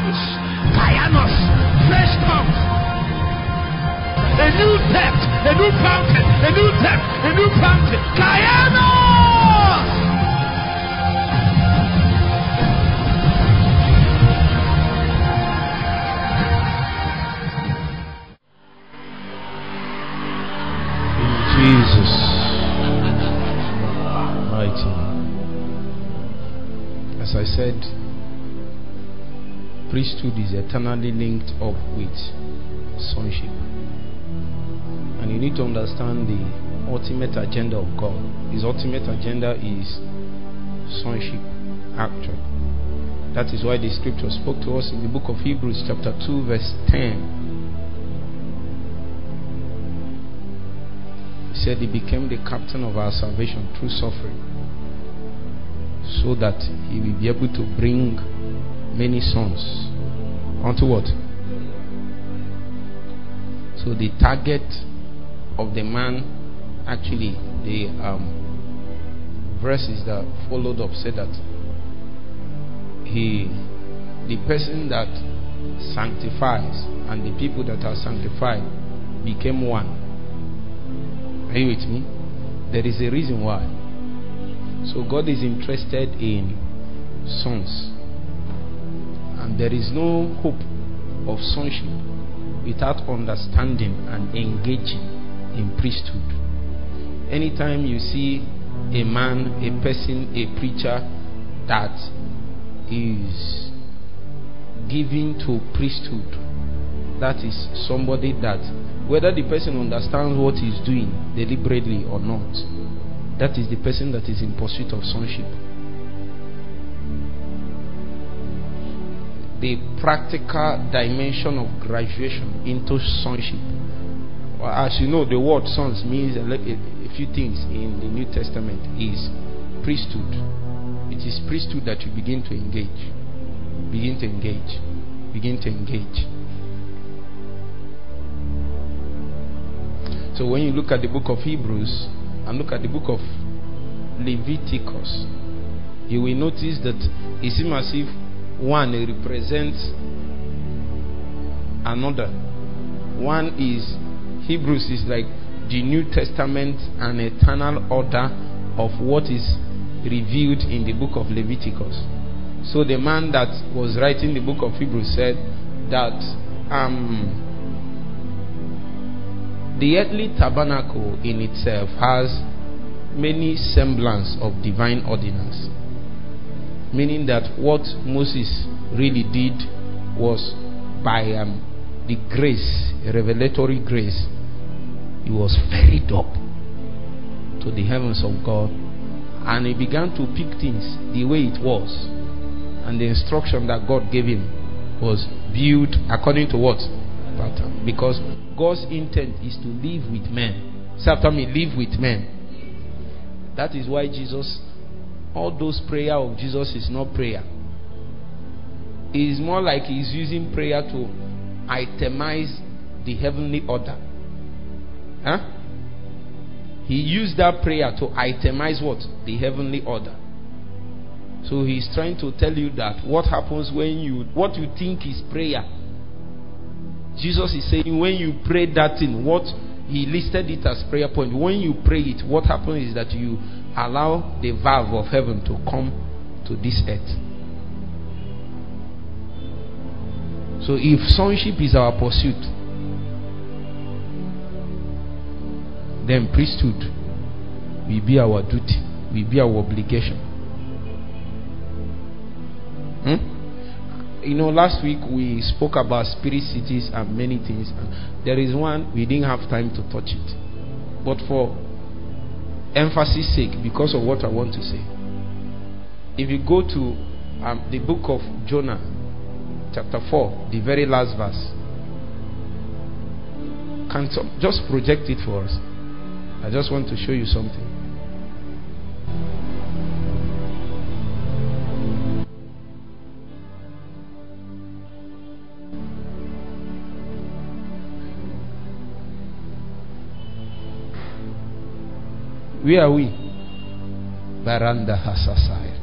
tongues. Kaianos. Fresh tongues. A new depth. A new fountain. A new depth. A new fountain. Kaianos. Jesus. Mighty. As I said, priesthood is eternally linked up with sonship. And you need to understand the ultimate agenda of God. His ultimate agenda is sonship, actually. That is why the scripture spoke to us in the book of Hebrews, chapter 2, verse 10. He said he became the captain of our salvation through suffering so that he will be able to bring many sons unto what? So the target of the man, actually, the um, verses that followed up said that he, the person that sanctifies and the people that are sanctified became one. Are you with me? There is a reason why. So God is interested in sons. And there is no hope of sonship without understanding and engaging in priesthood. Anytime you see a man, a person, a preacher that is giving to priesthood, that is somebody that whether the person understands what he's doing deliberately or not, that is the person that is in pursuit of sonship. The practical dimension of graduation into sonship. As you know, the word sons means a, few things in the New Testament is priesthood. It is priesthood that you begin to engage. Begin to engage. Begin to engage. So when you look at the book of Hebrews and look at the book of Leviticus, you will notice that it seems as if one represents another. One is Hebrews is like the New Testament and eternal order of what is revealed in the book of Leviticus. So the man that was writing the book of Hebrews said that um, the earthly tabernacle in itself has many semblance of divine ordinance. Meaning that what Moses really did was by um, the grace, revelatory grace, he was ferried up to the heavens of God and he began to pick things the way it was. And the instruction that God gave him was built according to what? Pattern. Because God's intent is to live with men. Say after me, live with men. That is why Jesus all those prayer of Jesus is not prayer. It is more like he's using prayer to itemize the heavenly order. Huh? He used that prayer to itemize what? The heavenly order. So he's trying to tell you that what happens when you what you think is prayer. Jesus is saying when you pray that thing, what he listed it as prayer point. When you pray it, what happens is that you allow the valve of heaven to come to this earth. So if sonship is our pursuit, then priesthood will be our duty, will be our obligation. Hmm? You know, last week we spoke about spirit cities and many things. There is one we didn't have time to touch it, but for emphasis sake because of what I want to say. If you go to um, the book of Jonah, chapter 4, the very last verse, can some, just project it for us. I just want to show you something. Where are we? Baranda Hasasai.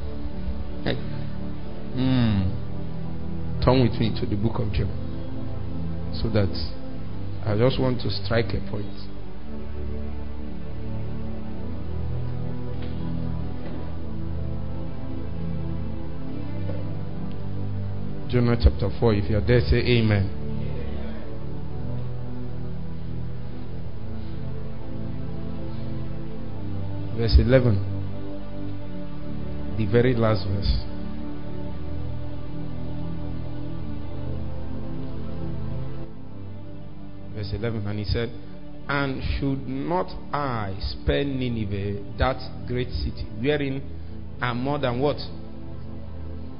Hey. Mm. turn with me to the book of John. So that I just want to strike a point. Jonah chapter 4. If you're there, say amen. Verse 11. The very last verse. Verse 11. And he said, And should not I spare Nineveh, that great city, wherein are more than what?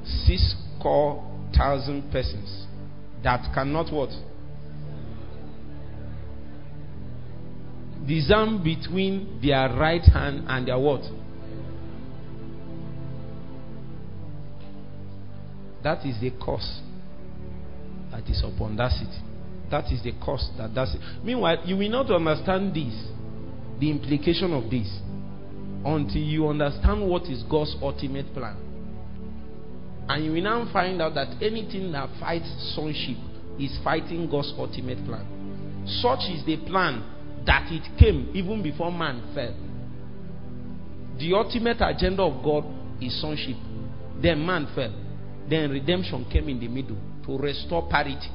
Six score thousand persons that cannot what? Discern between their right hand and their what? That is the curse that is upon that city. That is the curse that does it. Meanwhile, you will not understand this, the implication of this, until you understand what is God's ultimate plan. And you will now find out that anything that fights sonship is fighting God's ultimate plan. Such is the plan that it came even before man fell. The ultimate agenda of God is sonship. Then man fell. Then redemption came in the middle to restore parity.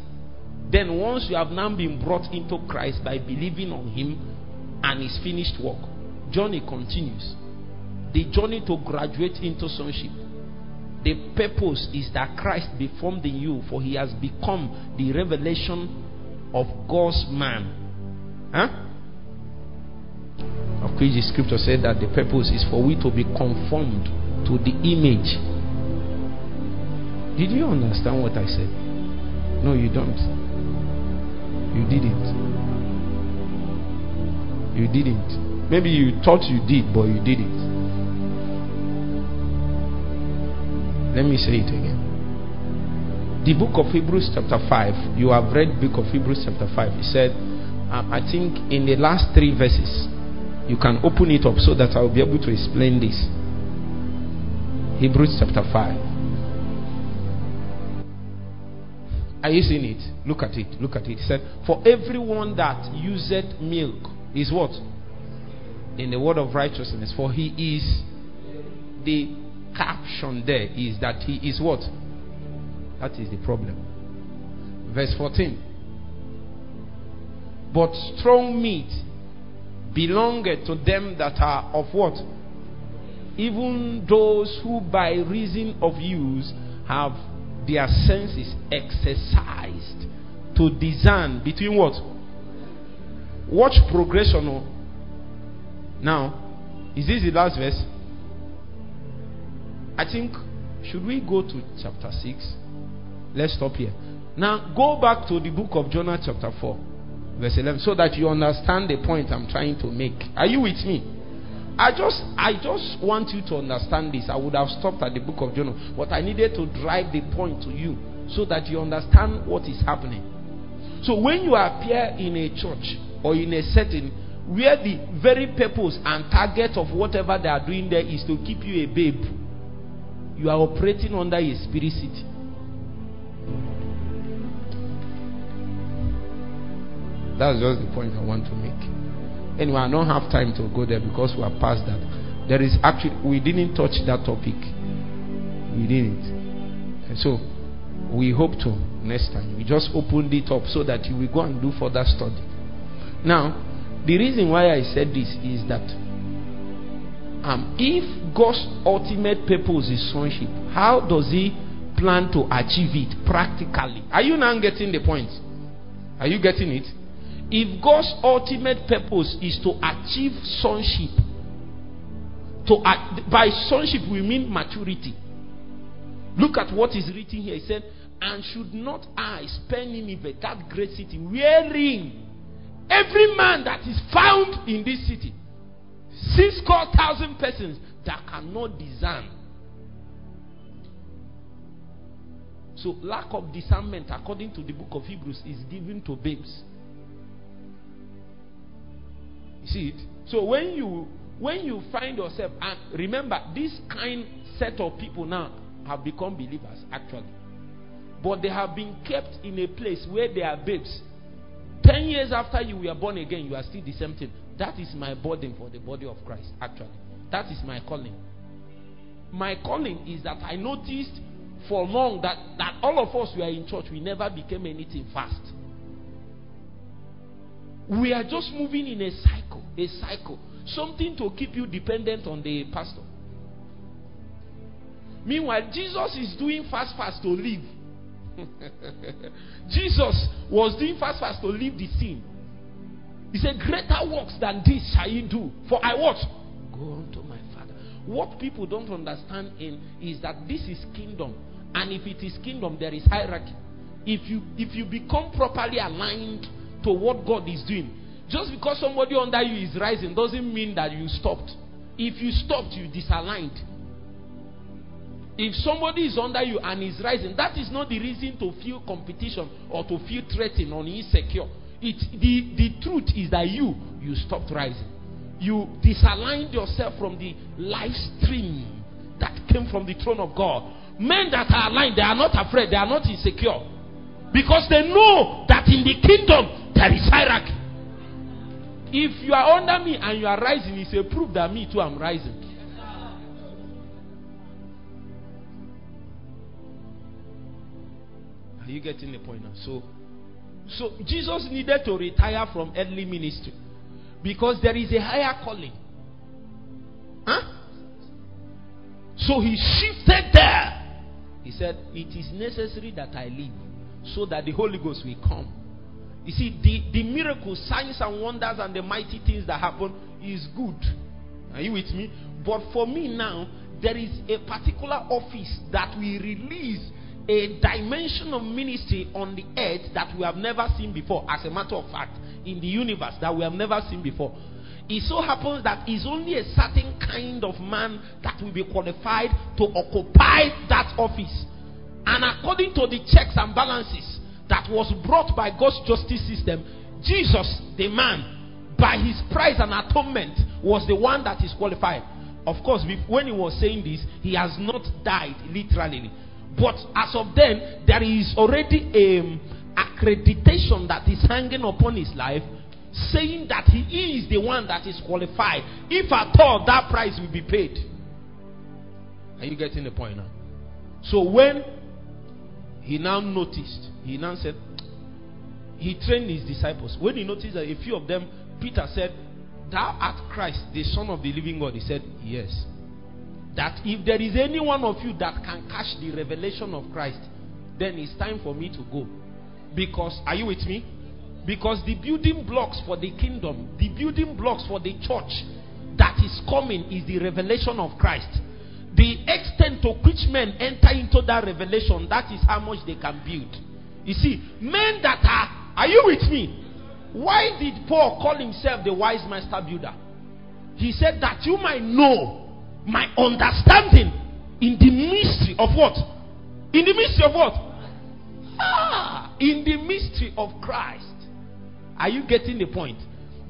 Then, once you have now been brought into Christ by believing on Him and His finished work, journey continues. The journey to graduate into sonship the purpose is that Christ be formed in you, for he has become the revelation of God's man. Huh? Of which the scripture said that the purpose is for we to be conformed to the image. Did you understand what I said? No, you don't. You didn't. You didn't. Maybe you thought you did, but you didn't. Let me say it again. The book of Hebrews, chapter 5. You have read book of Hebrews, chapter 5. He said, um, I think in the last three verses, you can open it up so that I will be able to explain this. Hebrews chapter 5. Are you seeing it? Look at it. Look at it. He said, For everyone that useth milk is what? In the word of righteousness. For he is the caption there is that he is what? That is the problem. Verse 14. But strong meat belongeth to them that are of what? Even those who by reason of use have their senses exercised to discern between what? Watch progression. Oh. Now, is this the last verse? I think, should we go to chapter 6? Let's stop here. Now, go back to the book of Jonah, chapter 4, verse 11, so that you understand the point I'm trying to make. Are you with me? I just, I just want you to understand this. I would have stopped at the book of Jonah, but I needed to drive the point to you so that you understand what is happening. So, when you appear in a church or in a setting where the very purpose and target of whatever they are doing there is to keep you a babe you are operating under a spirit city. That's just the point I want to make. Anyway, I don't have time to go there because we are past that. There is actually, we didn't touch that topic. We didn't. And so, we hope to next time. We just opened it up so that you will go and do further study. Now, the reason why I said this is that um, if God's ultimate purpose is sonship, how does He plan to achieve it practically? Are you now getting the point? Are you getting it? If God's ultimate purpose is to achieve sonship, to uh, by sonship we mean maturity. Look at what is written here. He said, "And should not I spend Nineveh, that great city, wherein every man that is found in this city Six score thousand persons that cannot discern. So, lack of discernment, according to the book of Hebrews, is given to babes. You see it? So when you when you find yourself, and remember, this kind set of people now have become believers. Actually, but they have been kept in a place where they are babes. Ten years after you were born again, you are still the same thing. That is my burden for the body of Christ, actually. That is my calling. My calling is that I noticed for long that, that all of us were in church, we never became anything fast. We are just moving in a cycle, a cycle. Something to keep you dependent on the pastor. Meanwhile, Jesus is doing fast, fast to live. Jesus was doing fast, fast to leave the scene. He said, Greater works than this shall you do. For I what? Go unto my Father. What people don't understand in is that this is kingdom. And if it is kingdom, there is hierarchy. If you if you become properly aligned to what God is doing, just because somebody under you is rising doesn't mean that you stopped. If you stopped, you disaligned. If somebody is under you and is rising, that is not the reason to feel competition or to feel threatened or insecure. It, the, the truth is that you, you stopped rising. You disaligned yourself from the life stream that came from the throne of God. Men that are aligned, they are not afraid, they are not insecure. Because they know that in the kingdom there is hierarchy. If you are under me and you are rising, it's a proof that me too am rising. Are you getting the point now? So, so Jesus needed to retire from earthly ministry because there is a higher calling. Huh? So he shifted there. He said, It is necessary that I leave so that the Holy Ghost will come. You see, the, the miracles, signs, and wonders, and the mighty things that happen is good. Are you with me? But for me now, there is a particular office that we release a dimension of ministry on the earth that we have never seen before, as a matter of fact, in the universe that we have never seen before. It so happens that it's only a certain kind of man that will be qualified to occupy that office. And according to the checks and balances that was brought by God's justice system, Jesus, the man, by his price and atonement, was the one that is qualified. Of course, when he was saying this, he has not died literally. But as of then, there is already a um, accreditation that is hanging upon his life, saying that he is the one that is qualified. If at all that price will be paid. Are you getting the point now? So when he now noticed, he now said, he trained his disciples. When he noticed that a few of them, Peter said, Thou art Christ, the Son of the living God. He said, Yes that if there is any one of you that can catch the revelation of Christ, then it's time for me to go. Because, are you with me? Because the building blocks for the kingdom, the building blocks for the church that is coming is the revelation of Christ. The extent to which men enter into that revelation, that is how much they can build. You see, men that are, are you with me? Why did Paul call himself the wise master builder? He said that you might know my understanding in the mystery of what? In the mystery of what? Ah, in the mystery of Christ. Are you getting the point?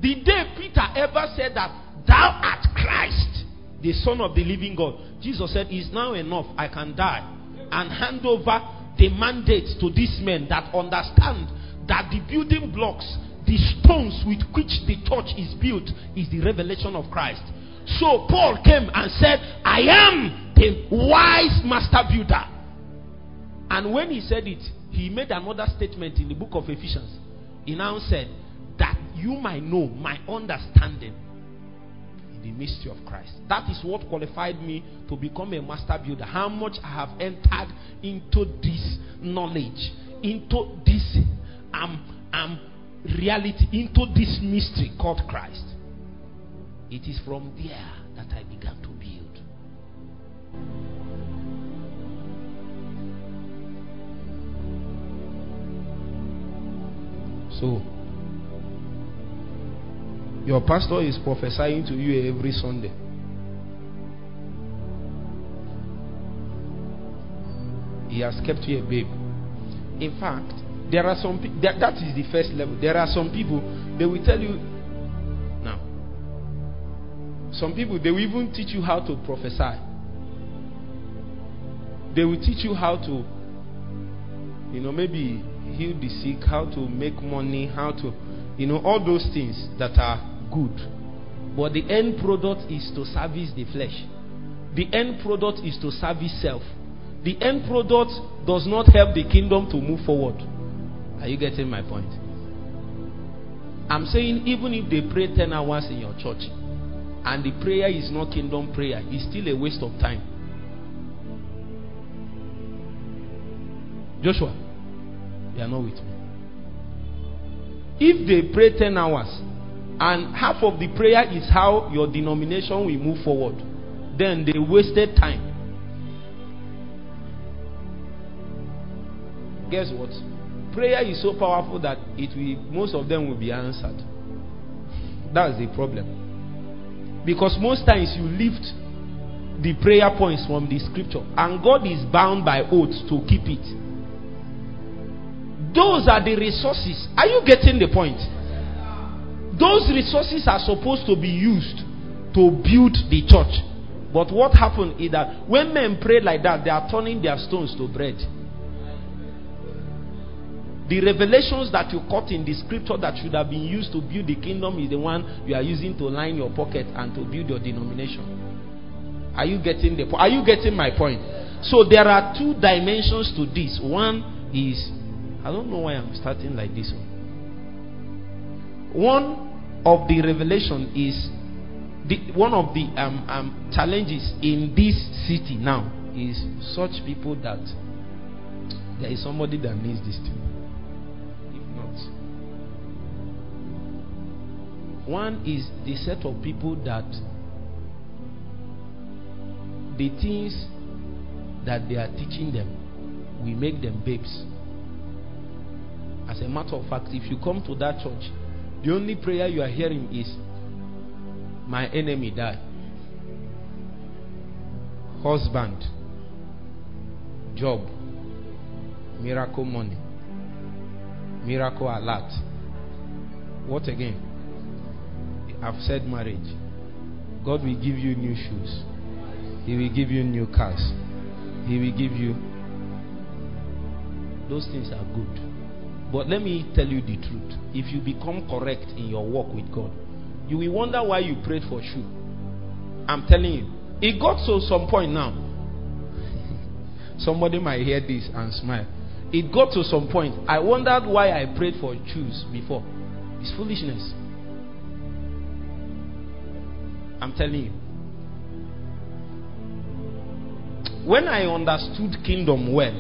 The day Peter ever said that thou art Christ, the Son of the living God, Jesus said, Is now enough. I can die and hand over the mandate to these men that understand that the building blocks, the stones with which the church is built, is the revelation of Christ. So Paul came and said, I am the wise master builder. And when he said it, he made another statement in the book of Ephesians. He now said, That you might know my understanding in the mystery of Christ. That is what qualified me to become a master builder. How much I have entered into this knowledge, into this um, um, reality, into this mystery called Christ. It is from there that I began to build. So, your pastor is prophesying to you every Sunday. He has kept you a babe. In fact, there are some people that, that is the first level. There are some people they will tell you now. some people, they will even teach you how to prophesy. They will teach you how to you know, maybe heal the sick, how to make money, how to, you know, all those things that are good. But the end product is to service the flesh. The end product is to service self. The end product does not help the kingdom to move forward. Are you getting my point? I'm saying even if they pray 10 hours in your church and the prayer is not kingdom prayer, it's still a waste of time. Joshua, you are not with me. If they pray 10 hours and half of the prayer is how your denomination will move forward, then they wasted time. Guess what? Prayer is so powerful that it will most of them will be answered. That's the problem. Because most times you lift the prayer points from the scripture, and God is bound by oath to keep it. Those are the resources. Are you getting the point? Those resources are supposed to be used to build the church. But what happened is that when men pray like that, they are turning their stones to bread. The revelations that you caught in the scripture that should have been used to build the kingdom is the one you are using to line your pocket and to build your denomination. Are you getting the Are you getting my point? So there are two dimensions to this. One is I don't know why I'm starting like this one. One of the revelation is the, one of the um, um, challenges in this city now is such people that there is somebody that needs this thing. If not, one is the set of people that the things that they are teaching them will make them babes. As a matter of fact, if you come to that church, the only prayer you are hearing is, My enemy die. Husband, job, miracle money, miracle alert. What again? I've said marriage. God will give you new shoes, He will give you new cars, He will give you. Those things are good. But let me tell you the truth. If you become correct in your walk with God, you will wonder why you prayed for shoe. I'm telling you. It got to some point now. Somebody might hear this and smile. It got to some point. I wondered why I prayed for shoes before. It's foolishness. I'm telling you. When I understood kingdom well,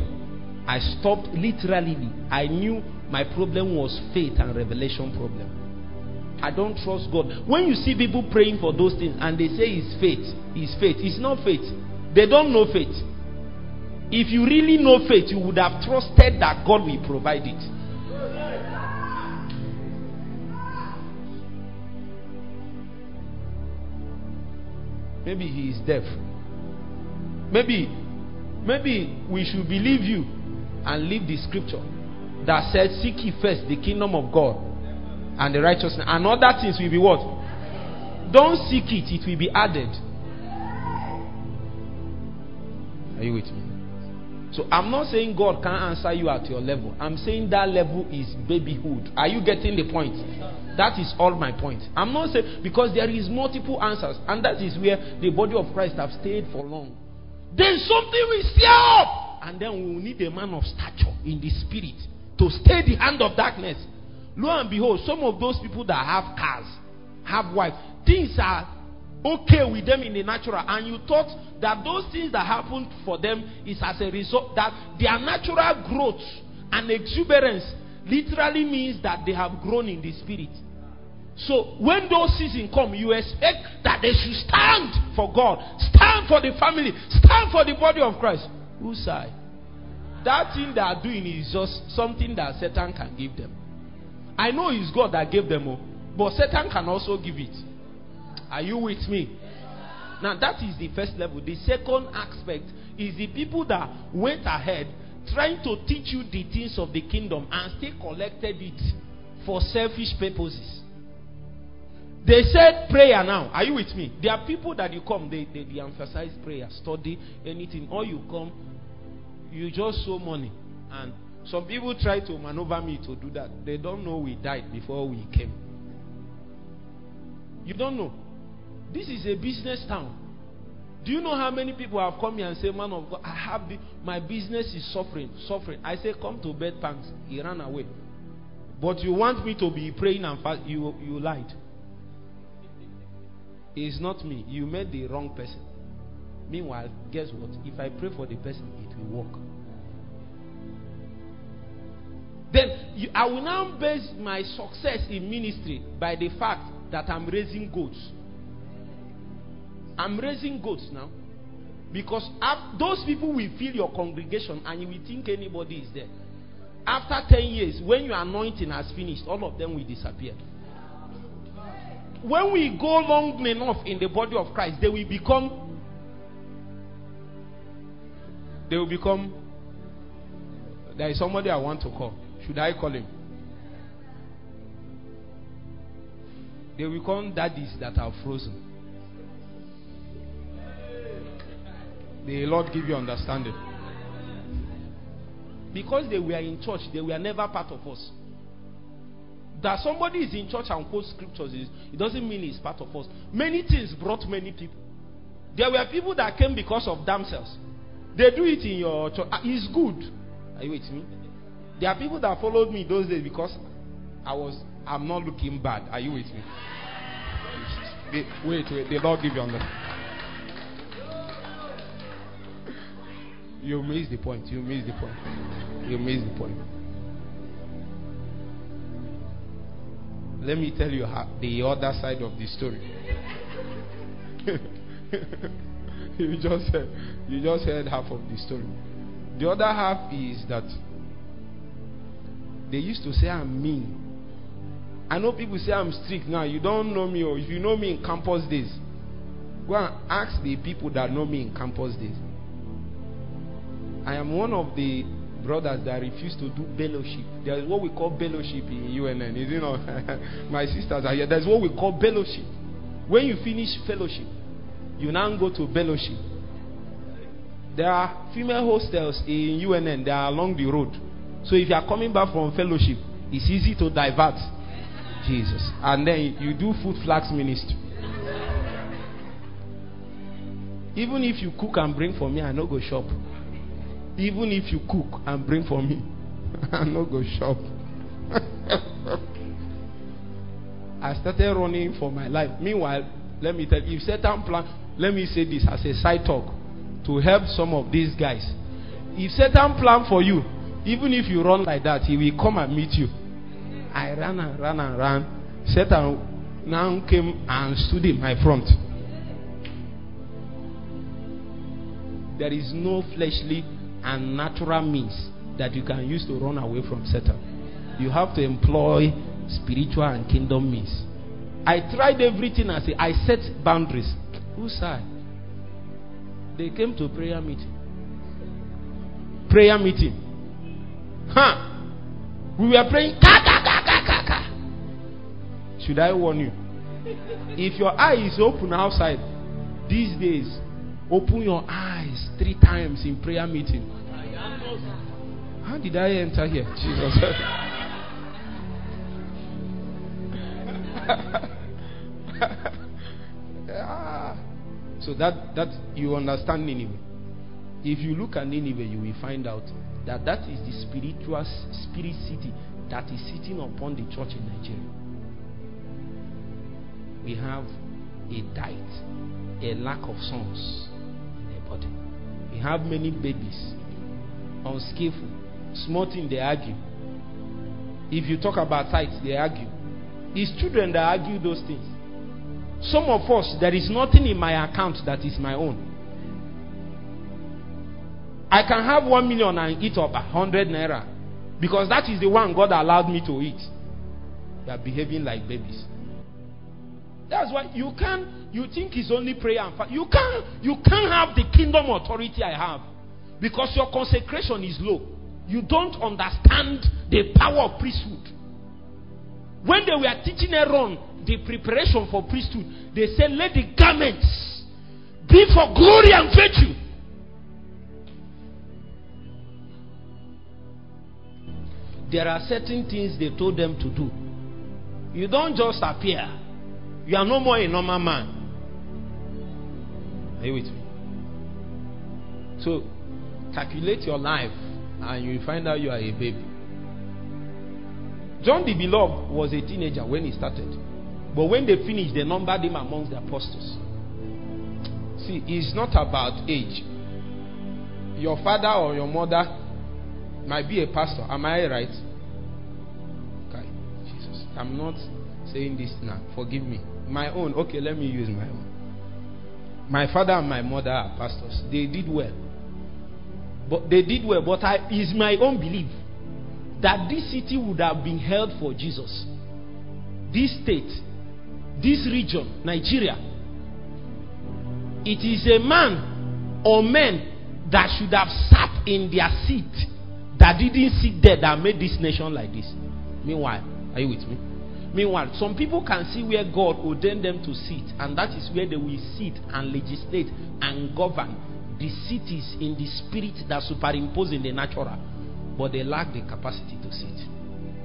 I stopped literally. I knew my problem was faith and revelation problem. I don't trust God. When you see people praying for those things and they say it's faith, it's faith. It's not faith. They don't know faith. If you really know faith, you would have trusted that God will provide it. Maybe he is deaf. Maybe, maybe we should believe you and leave the scripture that says, Seek ye first the kingdom of God and the righteousness, and other things will be what? Don't seek it, it will be added. Are you with me? So I'm not saying God can't answer you at your level. I'm saying that level is babyhood. Are you getting the point? That is all my point. I'm not saying because there is multiple answers, and that is where the body of Christ have stayed for long. Then something will stir up, and then we will need a man of stature in the spirit to stay the hand of darkness. Lo and behold, some of those people that have cars, have wives, things are okay with them in the natural, and you thought that those things that happened for them is as a result that their natural growth and exuberance literally means that they have grown in the spirit. So when those seasons come, you expect that they should stand for God, stand for the family, stand for the body of Christ. Whose side? That thing they are doing is just something that Satan can give them. I know it's God that gave them, oh, but Satan can also give it. Are you with me? Now, that is the first level. The second aspect is the people that went ahead trying to teach you the things of the kingdom and still collected it for selfish purposes. They said prayer now. Are you with me? There are people that you come, they, they, they emphasize prayer, study, anything. Or you come, you just sow money and Some people try to maneuver me to do that. They don't know we died before we came. You don't know. This is a business town. Do you know how many people have come here and say, Man of God, I have my business is suffering, suffering. I say, Come to bed pants. He ran away. But you want me to be praying and fast. You, you lied. It's not me. You met the wrong person. Meanwhile, guess what? If I pray for the person, it will work. Then you, I will now base my success in ministry by the fact that I'm raising goats. I'm raising goats now. Because those people will fill your congregation and you will think anybody is there. After 10 years, when your anointing has finished, all of them will disappear. When we go long enough in the body of Christ, they will become. They will become. There is somebody I want to call. Should I call him? They will become daddies that are frozen. The Lord give you understanding. Because they were in church, they were never part of us. That somebody is in church and quotes scriptures, it doesn't mean he's part of us. Many things brought many people. There were people that came because of themselves. They do it in your church. Ah, it's good. Are you with me? There are people that followed me those days because I was I'm not looking bad. Are you with me? wait, wait. The Lord give you understanding. You miss the point. You miss the point. You miss the point. Let me tell you how, the other side of the story. you just you just heard half of the story. The other half is that they used to say I'm mean. I know people say I'm strict now. You don't know me, or if you know me in campus days, go and ask the people that know me in campus days. I am one of the brothers that refuse to do fellowship. There is what we call fellowship in UNN. Is it not? My sisters are here. There's what we call fellowship. When you finish fellowship, you now go to fellowship. There are female hostels in UNN. They are along the road. So if you are coming back from fellowship, it's easy to divert. Jesus. And then you do food flags ministry. Even if you cook and bring for me, I no go shop. Even if you cook and bring for me, I'm not go shop. I started running for my life. Meanwhile, let me tell you, if Satan plan, let me say this as a side talk to help some of these guys. If Satan plan for you, even if you run like that, he will come and meet you. I ran and ran and ran. Satan now came and stood in my front. There is no fleshly and natural means that you can use to run away from Satan. You have to employ spiritual and kingdom means. I tried everything I say. I set boundaries. Whose side? They came to prayer meeting. Prayer meeting. Huh? We were praying. Ka, ka, ka, ka, ka, ka. Should I warn you? If your eye is open outside these days, Open your eyes three times in prayer meeting. How did I enter here? Jesus. yeah. So that that you understand Nineveh. If you look at Nineveh, you will find out that that is the spiritual spirit city that is sitting upon the church in Nigeria. We have a diet, a lack of sons, in the body. We have many babies, unskillful, small thing they argue. If you talk about tithes, they argue. It's children that argue those things. Some of us, there is nothing in my account that is my own. I can have one million and eat up a hundred naira because that is the one God allowed me to eat. They are behaving like babies. That's why you can't you think it's only prayer and fast. You can't, you can't have the kingdom authority I have because your consecration is low. You don't understand the power of priesthood. When they were teaching Aaron the preparation for priesthood, they said, Let the garments be for glory and virtue. there are certain things they told them to do. You don't just appear. You are no more a normal man. Are you with me? So, calculate your life and you find out you are a baby. John the Beloved was a teenager when he started. But when they finished, they numbered him amongst the apostles. See, it's not about age. Your father or your mother might be a pastor. Am I right? Okay, Jesus. I'm not saying this now. Forgive me. My own. Okay, let me use my own. My father and my mother are pastors. They did well. But they did well. But I, it's my own belief that this city would have been held for Jesus. This state, this region, Nigeria. It is a man or men that should have sat in their seat that didn't sit there that made this nation like this. Meanwhile, are you with me? Meanwhile, some people can see where God ordained them to sit, and that is where they will sit and legislate and govern the cities in the spirit that superimpose in the natural, but they lack the capacity to sit.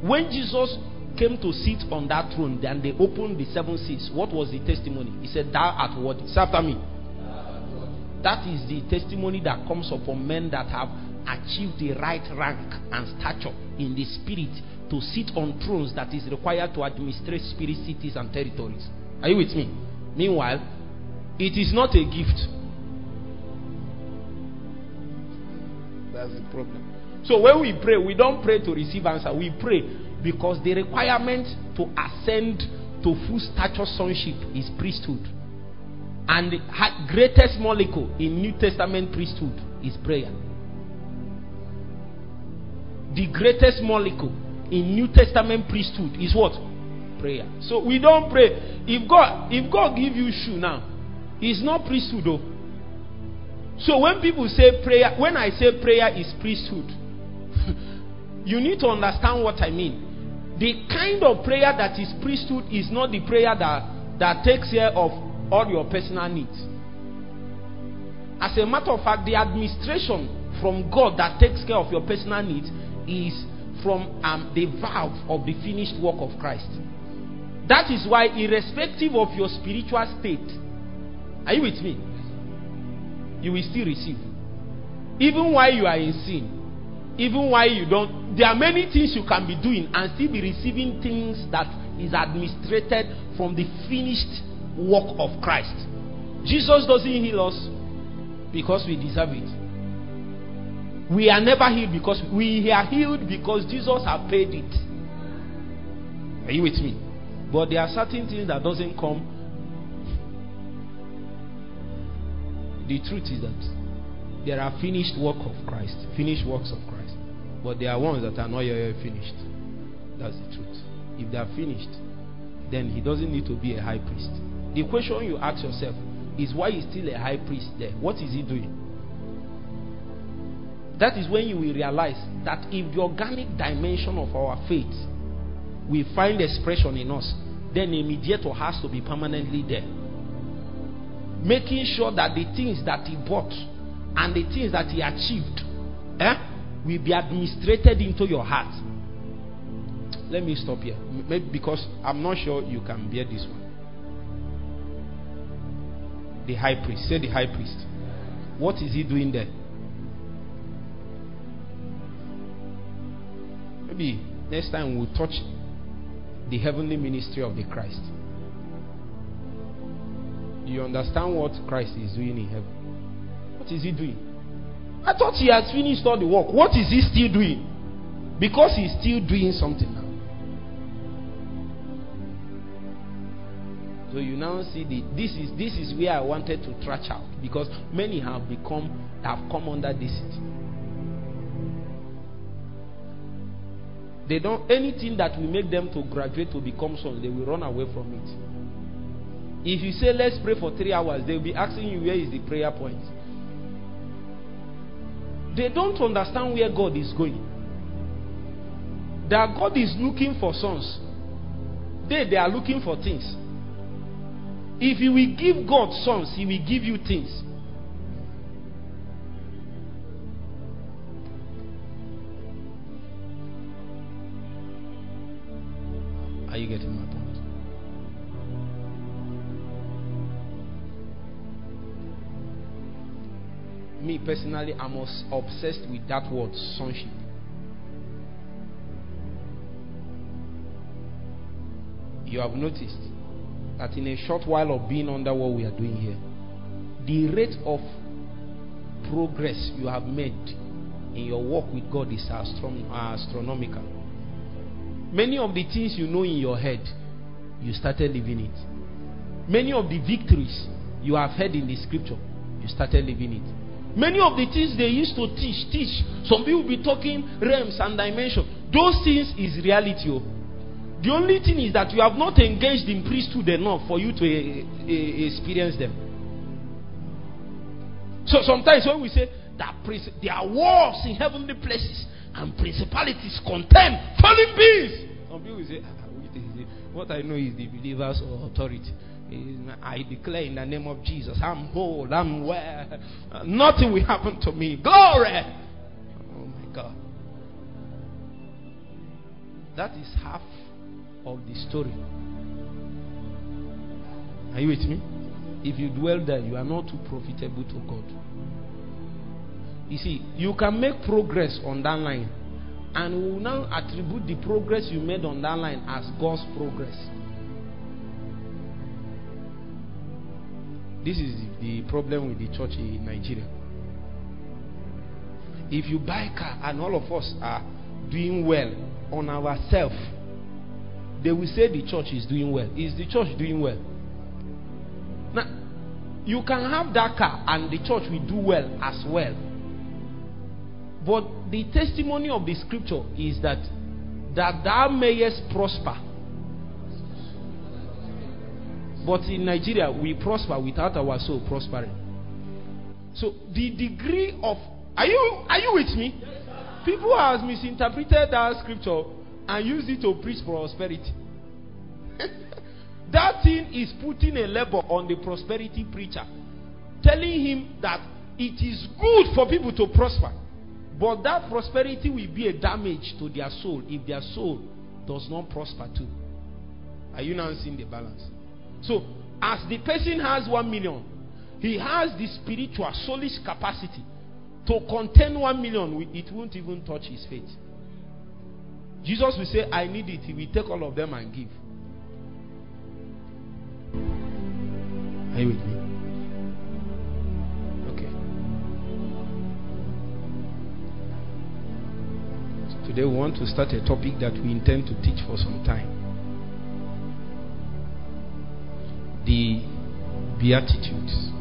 When Jesus came to sit on that throne, then they opened the seven seats. What was the testimony? He said, Thou art what? Say after me. That is the testimony that comes upon men that have achieved the right rank and stature in the spirit to sit on thrones that is required to administrate spirit cities and territories. Are you with me? Meanwhile, it is not a gift. That's the problem. So when we pray, we don't pray to receive answer. We pray because the requirement to ascend to full stature sonship is priesthood. And the greatest molecule in New Testament priesthood is prayer. The greatest molecule in New Testament priesthood is what? Prayer. So we don't pray. If God if God give you shoe now, it's not priesthood though. So when people say prayer, when I say prayer is priesthood, you need to understand what I mean. The kind of prayer that is priesthood is not the prayer that, that takes care of all your personal needs. As a matter of fact, the administration from God that takes care of your personal needs is from um, the valve of the finished work of Christ. That is why, irrespective of your spiritual state, are you with me? You will still receive. Even while you are in sin, even while you don't, there are many things you can be doing and still be receiving things that is administrated from the finished work of Christ. Jesus doesn't heal us because we deserve it. We are never healed because we are healed because Jesus has paid it. Are you with me? But there are certain things that doesn't come. The truth is that there are finished work of Christ, finished works of Christ. But there are ones that are not yet finished. That's the truth. If they are finished, then he doesn't need to be a high priest. The question you ask yourself is why is still a high priest there? What is he doing? That is when you will realize that if the organic dimension of our faith will find expression in us, then a mediator has to be permanently there. Making sure that the things that he bought and the things that he achieved eh, will be administrated into your heart. Let me stop here. Maybe because I'm not sure you can bear this one. The high priest. Say the high priest. What is he doing there? Maybe next time we'll touch the heavenly ministry of the Christ. You understand what Christ is doing in heaven? What is he doing? I thought he has finished all the work. What is he still doing? Because he's still doing something now. So you now see the this is this is where I wanted to trash out because many have become have come under this They don't anything that will make them to graduate to become sons, they will run away from it. If you say let's pray for three hours, they'll be asking you where is the prayer point. They don't understand where God is going. That God is looking for sons. They they are looking for things. If you will give God sons, He will give you things. Me personally, I'm obsessed with that word, sonship. You have noticed that in a short while of being under what we are doing here, the rate of progress you have made in your walk with God is astron- astronomical. Many of the things you know in your head, you started living it. Many of the victories you have heard in the scripture, you started living it. Many of the things they used to teach, teach. Some people will be talking realms and dimensions. Those things is reality. Oh. The only thing is that you have not engaged in priesthood enough for you to uh, experience them. So sometimes when we say that there are wars in heavenly places and principalities contend fallen beings, some people say, ah, What I know is the believer's authority. I declare in the name of Jesus, I'm whole, I'm well. Nothing will happen to me. Glory! Oh my God. That is half of the story. Are you with me? If you dwell there, you are not too profitable to God. You see, you can make progress on that line, and we will now attribute the progress you made on that line as God's progress. This is the problem with the church in Nigeria. If you buy a car and all of us are doing well on ourselves, they will say the church is doing well. Is the church doing well? Now, you can have that car and the church will do well as well. But the testimony of the scripture is that that thou mayest prosper. But in Nigeria, we prosper without our soul prospering. So the degree of are you are you with me? People have misinterpreted that scripture and used it to preach prosperity. that thing is putting a label on the prosperity preacher, telling him that it is good for people to prosper, but that prosperity will be a damage to their soul if their soul does not prosper too. Are you now seeing the balance? So, as the person has one million, he has the spiritual, soulish capacity to contain one million, it won't even touch his faith. Jesus will say, I need it. He will take all of them and give. Are you with me? Okay. So today we want to start a topic that we intend to teach for some time. The Beatitudes.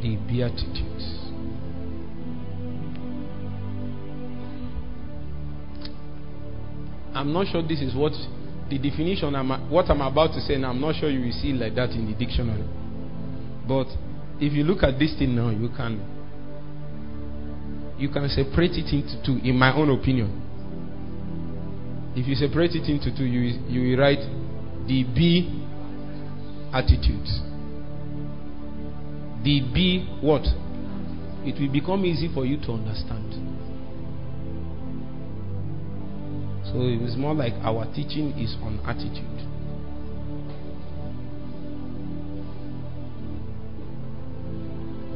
The Beatitudes. I'm not sure this is what the definition, I'm, what I'm about to say, and I'm not sure you will see like that in the dictionary. But if you look at this thing now, you can you can separate it into two. In my own opinion, if you separate it into two, you you will write the B attitudes. The B what? It will become easy for you to understand. So it is more like our teaching is on attitude.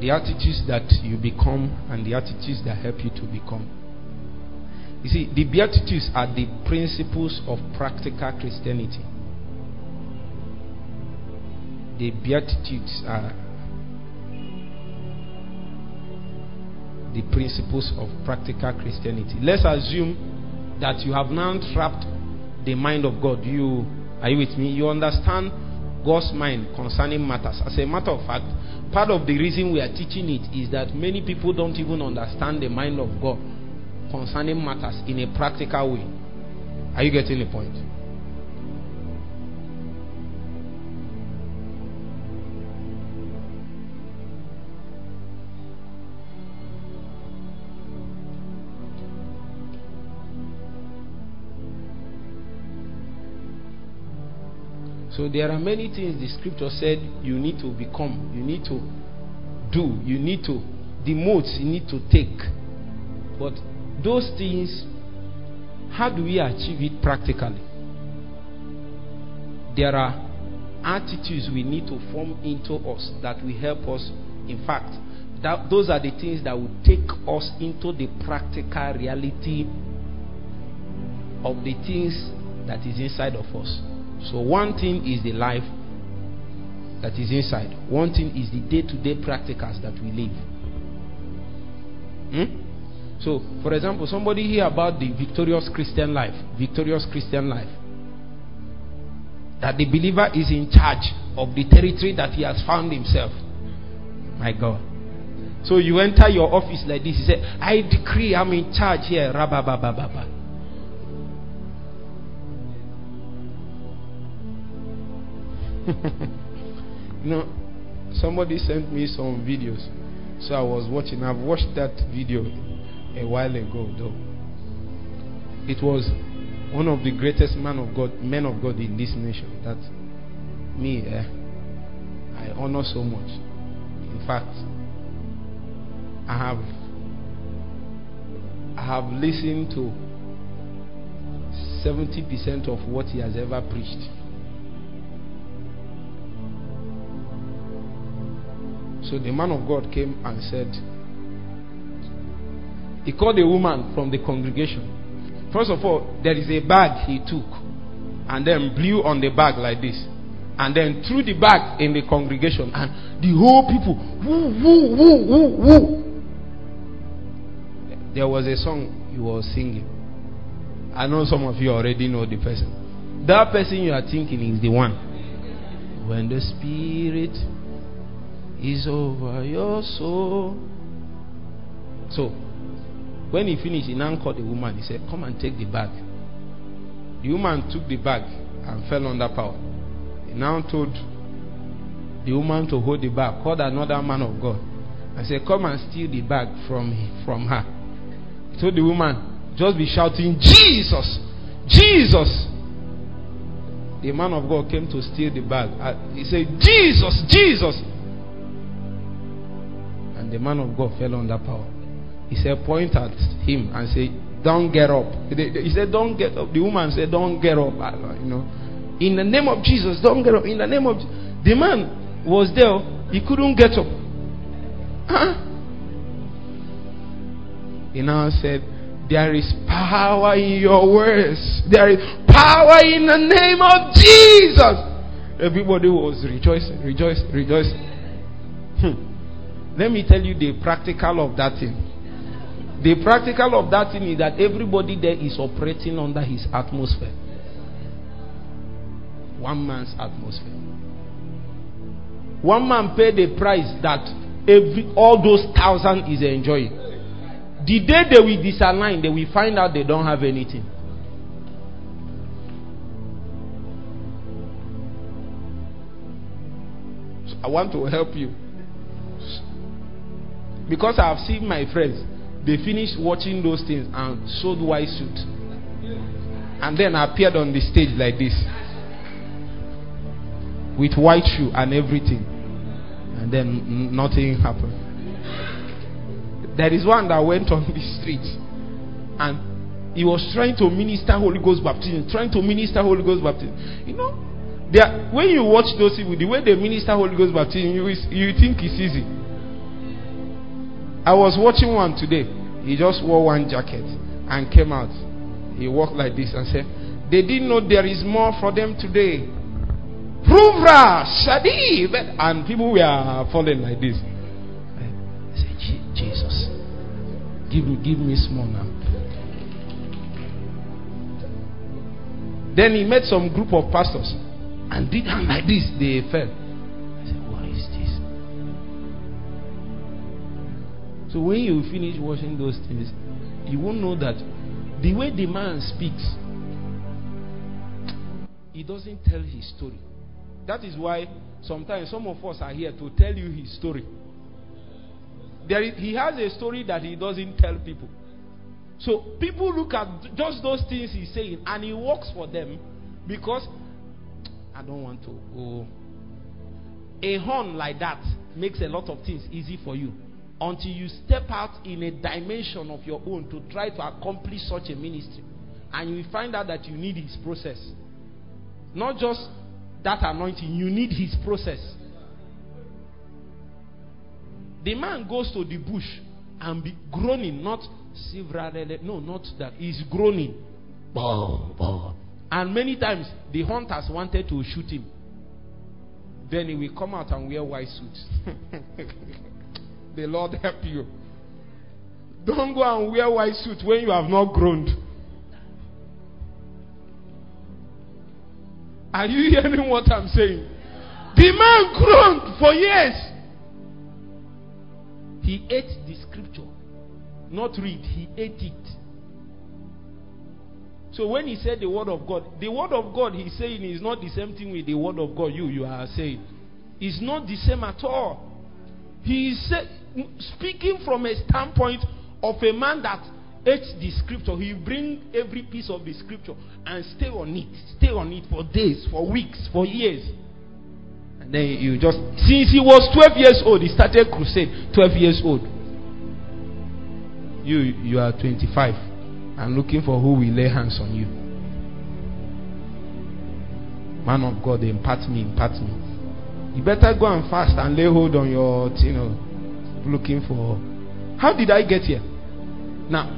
The attitudes that you become and the attitudes that help you to become. You see, the Beatitudes are the principles of practical Christianity. The Beatitudes are the principles of practical Christianity. Let's assume that you have now trapped the mind of God. You are you with me? You understand God's mind concerning matters. As a matter of fact, part of the reason we are teaching it is that many people don't even understand the mind of God concerning matters in a practical way. Are you getting the point? So there are many things the scripture said you need to become, you need to do, you need to, the modes you need to take. But those things, how do we achieve it practically? there are attitudes we need to form into us that will help us. In fact, that, those are the things that will take us into the practical reality of the things that is inside of us. So, one thing is the life that is inside, one thing is the day to day practicals that we live. Hmm? So, for example, somebody hear about the victorious Christian life, victorious Christian life. That the believer is in charge of the territory that he has found himself. My God. So you enter your office like this. You say, I decree I'm in charge here. Rababababa. you know, somebody sent me some videos. So I was watching. I've watched that video a while ago, though. It was one of the greatest man of God, men of God in this nation. That me, eh, I honor so much. In fact, I have I have listened to 70% of what he has ever preached. So the man of God came and said, he called a woman from the congregation. First of all, there is a bag he took and then blew on the bag like this. And then threw the bag in the congregation. And the whole people, woo, woo, woo, woo, woo. There was a song he was singing. I know some of you already know the person. That person you are thinking is the one. When the Spirit is over your soul. So, when he finished, he now called the woman. He said, Come and take the bag. The woman took the bag and fell under power. He now told the woman to hold the bag, called another man of God, and said, Come and steal the bag from, from her. He told the woman, Just be shouting, Jesus! Jesus! The man of God came to steal the bag. Uh, he said, Jesus! Jesus! The man of God fell under power. He said, Point at him and say, Don't get up. He said, Don't get up. The woman said, Don't get up. You know, in the name of Jesus, don't get up. In the name of the man was there, he couldn't get up. Huh? He now said, There is power in your words. There is power in the name of Jesus. Everybody was rejoicing, rejoicing, rejoicing. Let me tell you the practical of that thing. The practical of that thing is that everybody there is operating under his atmosphere. One man's atmosphere. One man paid the price that every all those thousand is enjoying. The day they will disalign, they will find out they don't have anything. I want to help you. Because I have seen my friends, they finished watching those things and sold white suit. And then appeared on the stage like this. With white shoe and everything. And then nothing happened. There is one that went on the street and he was trying to minister Holy Ghost baptism, trying to minister Holy Ghost baptism. You know, are, when you watch those people, the way they minister Holy Ghost baptism, you, you think it's easy. I was watching one today. He just wore one jacket and came out. He walked like this and said, They didn't know there is more for them today. Pruvra, Shadib. And people were falling like this. I said, Jesus, give me, give me small now. Then he met some group of pastors and did them like this. They fell. So when you finish watching those things, you won't know that the way the man speaks, he doesn't tell his story. That is why sometimes some of us are here to tell you his story. There is, he has a story that he doesn't tell people. So people look at just those things he's saying and he works for them because I don't want to go. A horn like that makes a lot of things easy for you until you step out in a dimension of your own to try to accomplish such a ministry. And you find out that you need his process. Not just that anointing, you need his process. The man goes to the bush and be groaning, not several, no, not that. He's groaning. And many times the hunters wanted to shoot him. Then he will come out and wear white suits. the Lord help you. Don't go and wear white suit when you have not groaned. Are you hearing what I'm saying? The man groaned for years. He ate the scripture. Not read, he ate it. So when he said the word of God, the word of God he's saying is not the same thing with the word of God you you are saying. It's not the same at all. He is speaking from a standpoint of a man that ate the scripture. He bring every piece of the scripture and stay on it, stay on it for days, for weeks, for years. And then you just since he was 12 years old, he started crusade. 12 years old. You you are 25 and looking for who will lay hands on you. Man of God, impart me, impart me. You better go and fast and lay hold on your, you know, looking for. How did I get here? Now,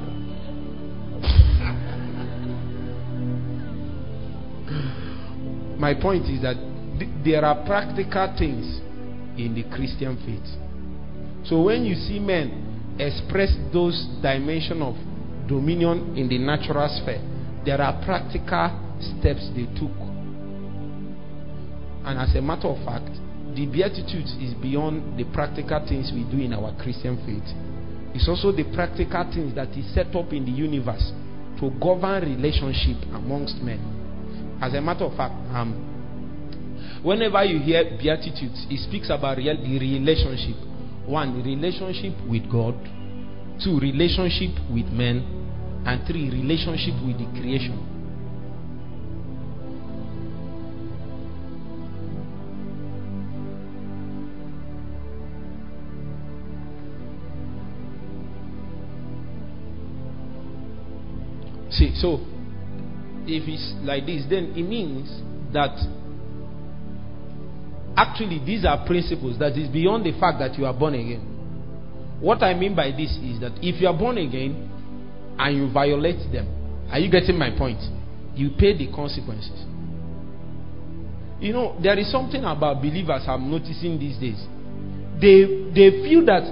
my point is that th- there are practical things in the Christian faith. So when you see men express those dimension of dominion in the natural sphere, there are practical steps they took. And as a matter of fact, the Beatitudes is beyond the practical things we do in our Christian faith. It's also the practical things that is set up in the universe to govern relationship amongst men. As a matter of fact, um, whenever you hear Beatitudes, it speaks about real, the relationship. One, relationship with God. Two, relationship with men. And three, relationship with the creation. So if it's like this, then it means that actually these are principles that is beyond the fact that you are born again. What I mean by this is that if you are born again and you violate them, are you getting my point? You pay the consequences. You know, there is something about believers I'm noticing these days. They they feel that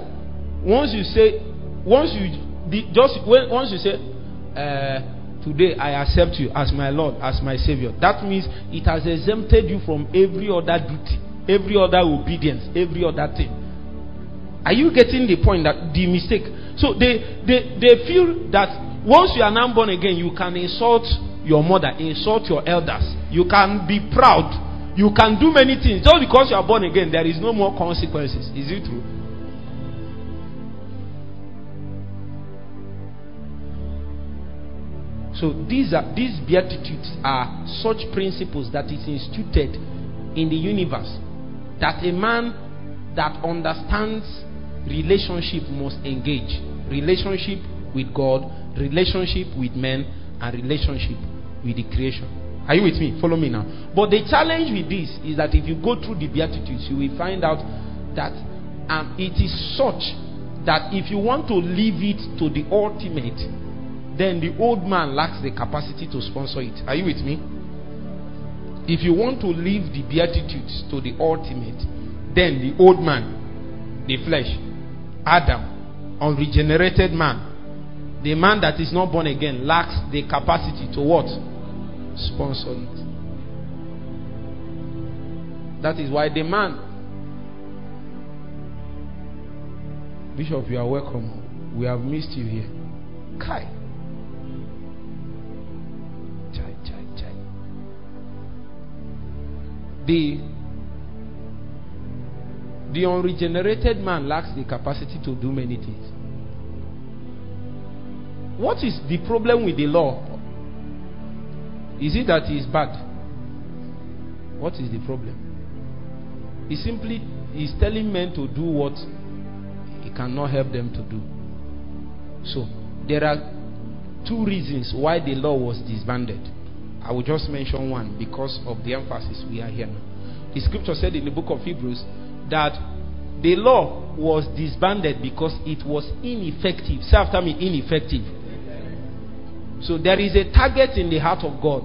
once you say once you just when once you say uh, today I accept you as my Lord, as my Savior. That means it has exempted you from every other duty, every other obedience, every other thing. Are you getting the point that the mistake? So they, they, they feel that once you are now born again, you can insult your mother, insult your elders. You can be proud. You can do many things. Just because you are born again, there is no more consequences. Is it true? So these are these beatitudes are such principles that is instituted in the universe that a man that understands relationship must engage relationship with God, relationship with men, and relationship with the creation. Are you with me? Follow me now. But the challenge with this is that if you go through the Beatitudes, you will find out that um, it is such that if you want to leave it to the ultimate, then the old man lacks the capacity to sponsor it. Are you with me? If you want to leave the Beatitudes to the ultimate, then the old man, the flesh, Adam, unregenerated man, the man that is not born again, lacks the capacity to what? Sponsor it. That is why the man, Bishop, you are welcome. We have missed you here. Kai. The the unregenerated man lacks the capacity to do many things. What is the problem with the law? Is it that he is bad? What is the problem? He simply is telling men to do what he cannot help them to do. So, there are two reasons why the law was disbanded. I will just mention one because of the emphasis we are here now. The scripture said in the book of Hebrews that the law was disbanded because it was ineffective. Say after me, ineffective. So there is a target in the heart of God.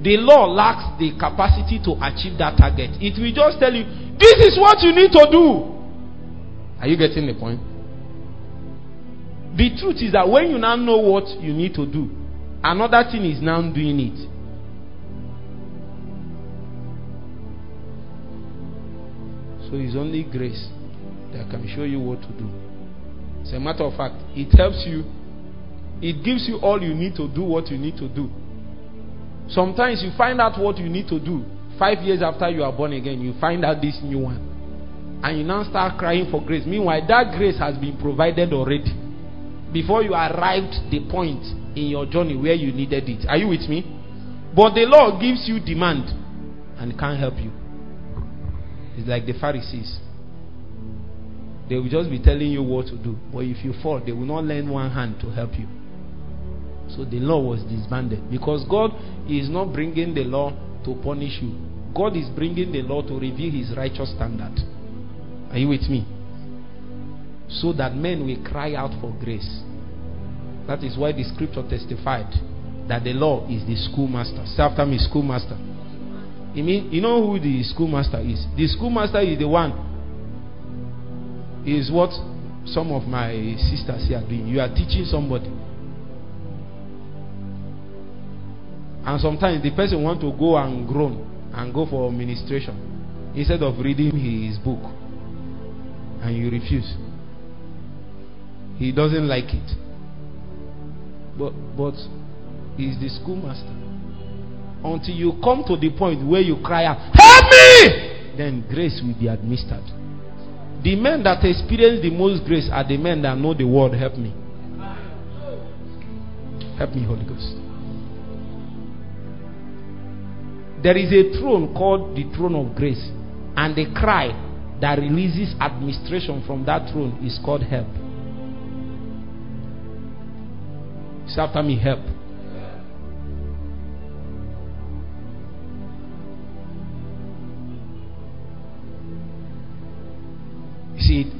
The law lacks the capacity to achieve that target. It will just tell you, this is what you need to do. Are you getting the point? The truth is that when you now know what you need to do, another thing is now doing it. So it's only grace that can show you what to do. As a matter of fact, it helps you, it gives you all you need to do what you need to do. Sometimes you find out what you need to do. Five years after you are born again, you find out this new one. And you now start crying for grace. Meanwhile, that grace has been provided already. Before you arrived the point in your journey where you needed it. Are you with me? But the law gives you demand and can't help you. It's like the Pharisees. They will just be telling you what to do. But if you fall, they will not lend one hand to help you. So the law was disbanded. Because God is not bringing the law to punish you, God is bringing the law to reveal His righteous standard. Are you with me? So that men will cry out for grace. That is why the scripture testified that the law is the schoolmaster. Say after me, schoolmaster. You mean you know who the schoolmaster is? The schoolmaster is the one. Is what some of my sisters here are doing. You are teaching somebody. And sometimes the person want to go and groan and go for administration instead of reading his book. And you refuse. He doesn't like it. But but he's the schoolmaster until you come to the point where you cry out, Help me! Then grace will be administered. The men that experience the most grace are the men that know the word, Help me. Help me, Holy Ghost. There is a throne called the throne of grace, and the cry that releases administration from that throne is called help. Say after me, help. See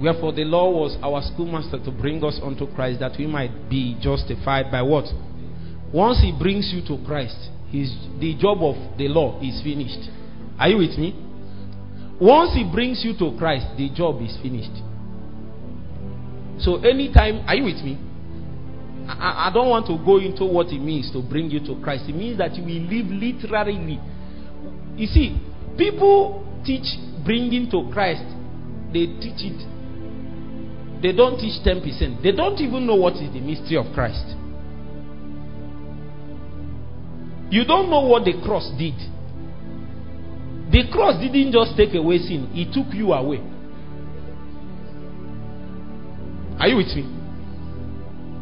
Wherefore the law was our schoolmaster to bring us unto Christ that we might be justified by what? Once he brings you to Christ, his, the job of the law is finished. Are you with me? Once he brings you to Christ, the job is finished. So anytime, are you with me? I, I don't want to go into what it means to bring you to Christ. It means that you will live literally. You see, people teach bringing to Christ they teach it. They don't teach 10%. They don't even know what is the mystery of Christ. You don't know what the cross did. The cross didn't just take away sin, it took you away. Are you with me?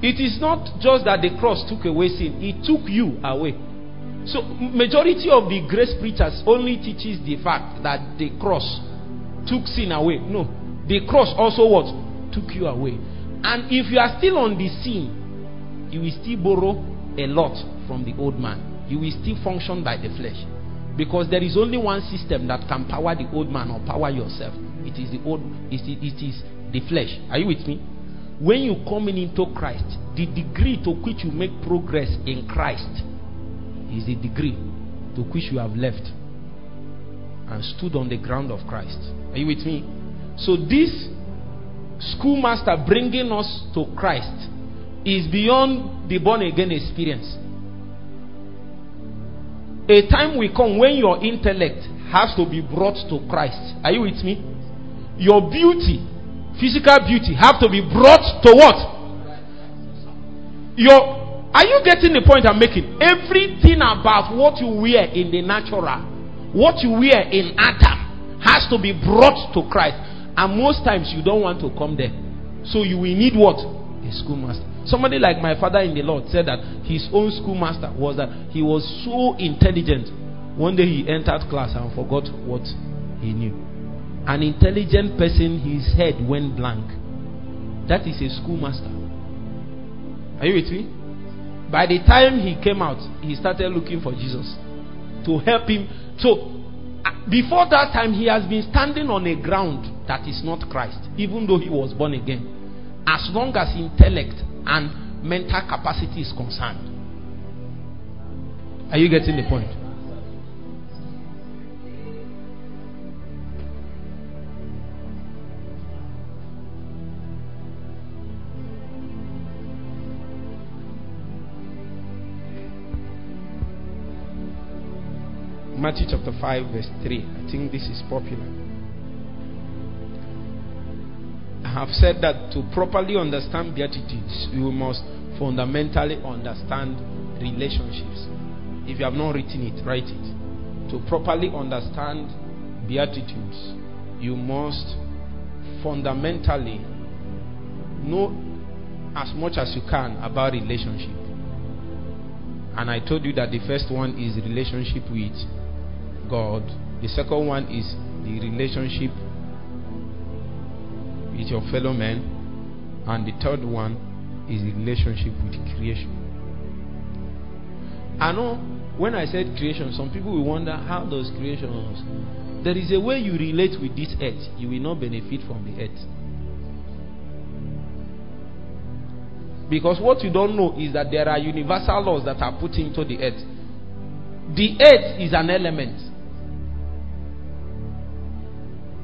It is not just that the cross took away sin, it took you away. So majority of the grace preachers only teaches the fact that the cross took sin away. No. The cross also what? Took you away. And if you are still on the scene, you will still borrow a lot from the old man. You will still function by the flesh. Because there is only one system that can power the old man or power yourself. It is the old it is, it is the flesh. Are you with me? When you come in into Christ, the degree to which you make progress in Christ is the degree to which you have left and stood on the ground of Christ. Are you with me? So, this schoolmaster bringing us to Christ is beyond the born again experience. A time will come when your intellect has to be brought to Christ. Are you with me? Your beauty, physical beauty, have to be brought to what? Your are you getting the point I'm making? Everything about what you wear in the natural, what you wear in Adam, has to be brought to Christ. And most times you don't want to come there. So you will need what? A schoolmaster. Somebody like my father in the Lord said that his own schoolmaster was that he was so intelligent. One day he entered class and forgot what he knew. An intelligent person, his head went blank. That is a schoolmaster. Are you with me? By the time he came out, he started looking for Jesus to help him. So, uh, before that time, he has been standing on a ground that is not Christ, even though he was born again. As long as intellect and mental capacity is concerned. Are you getting the point? Matthew chapter 5, verse 3. I think this is popular. I have said that to properly understand Beatitudes, you must fundamentally understand relationships. If you have not written it, write it. To properly understand Beatitudes, you must fundamentally know as much as you can about relationship. And I told you that the first one is relationship with God. The second one is the relationship with your fellow men. And the third one is the relationship with creation. I know when I said creation, some people will wonder how does creation work? There is a way you relate with this earth, you will not benefit from the earth. Because what you don't know is that there are universal laws that are put into the earth. The earth is an element.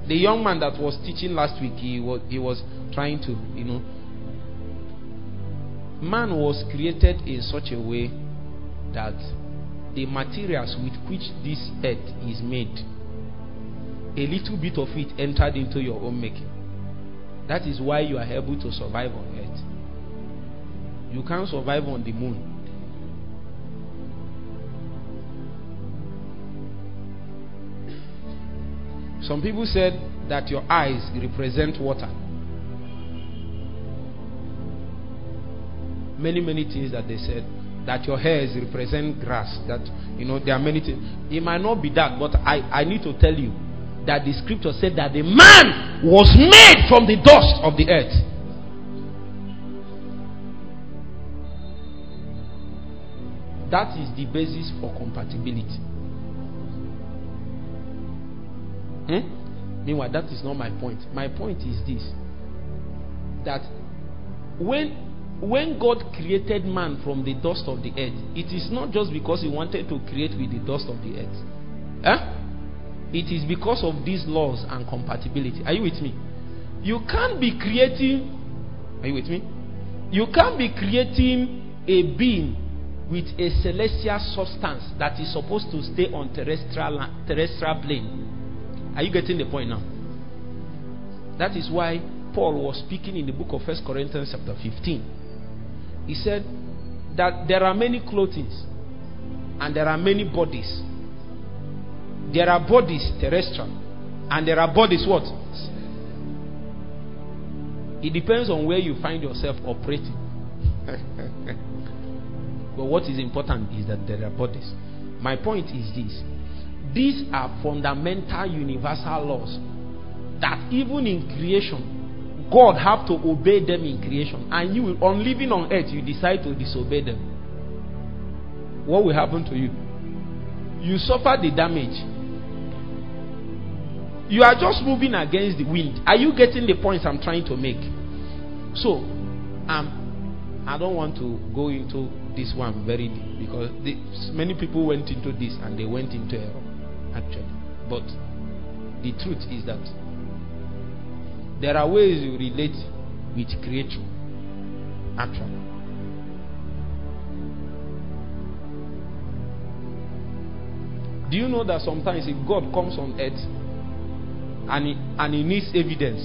The young man that was teaching last week, he was, he was trying to, you know. Man was created in such a way that the materials with which this earth is made, a little bit of it entered into your own making. That is why you are able to survive on earth. You can't survive on the moon. Some people said that your eyes represent water. Many, many things that they said. That your hairs represent grass. That, you know, there are many things. It might not be that, but I, I need to tell you that the scripture said that the man was made from the dust of the earth. That is the basis for compatibility. Hmm? Meanwhile, that is not my point. My point is this that when when God created man from the dust of the earth, it is not just because he wanted to create with the dust of the earth. Eh? It is because of these laws and compatibility. Are you with me? You can't be creating Are you with me? You can't be creating a being with a celestial substance that is supposed to stay on terrestrial terrestrial plane are you getting the point now? That is why Paul was speaking in the book of First Corinthians chapter 15. He said that there are many clothings and there are many bodies. There are bodies terrestrial and there are bodies what? It depends on where you find yourself operating. but what is important is that there are bodies. My point is this these are fundamental universal laws that even in creation, God have to obey them in creation. And you, on living on earth, you decide to disobey them. What will happen to you? You suffer the damage. You are just moving against the wind. Are you getting the points I'm trying to make? So, um, I don't want to go into this one very deep because many people went into this and they went into error actually. But the truth is that there are ways you relate with creation actually. Do you know that sometimes if God comes on earth and he, and he needs evidence,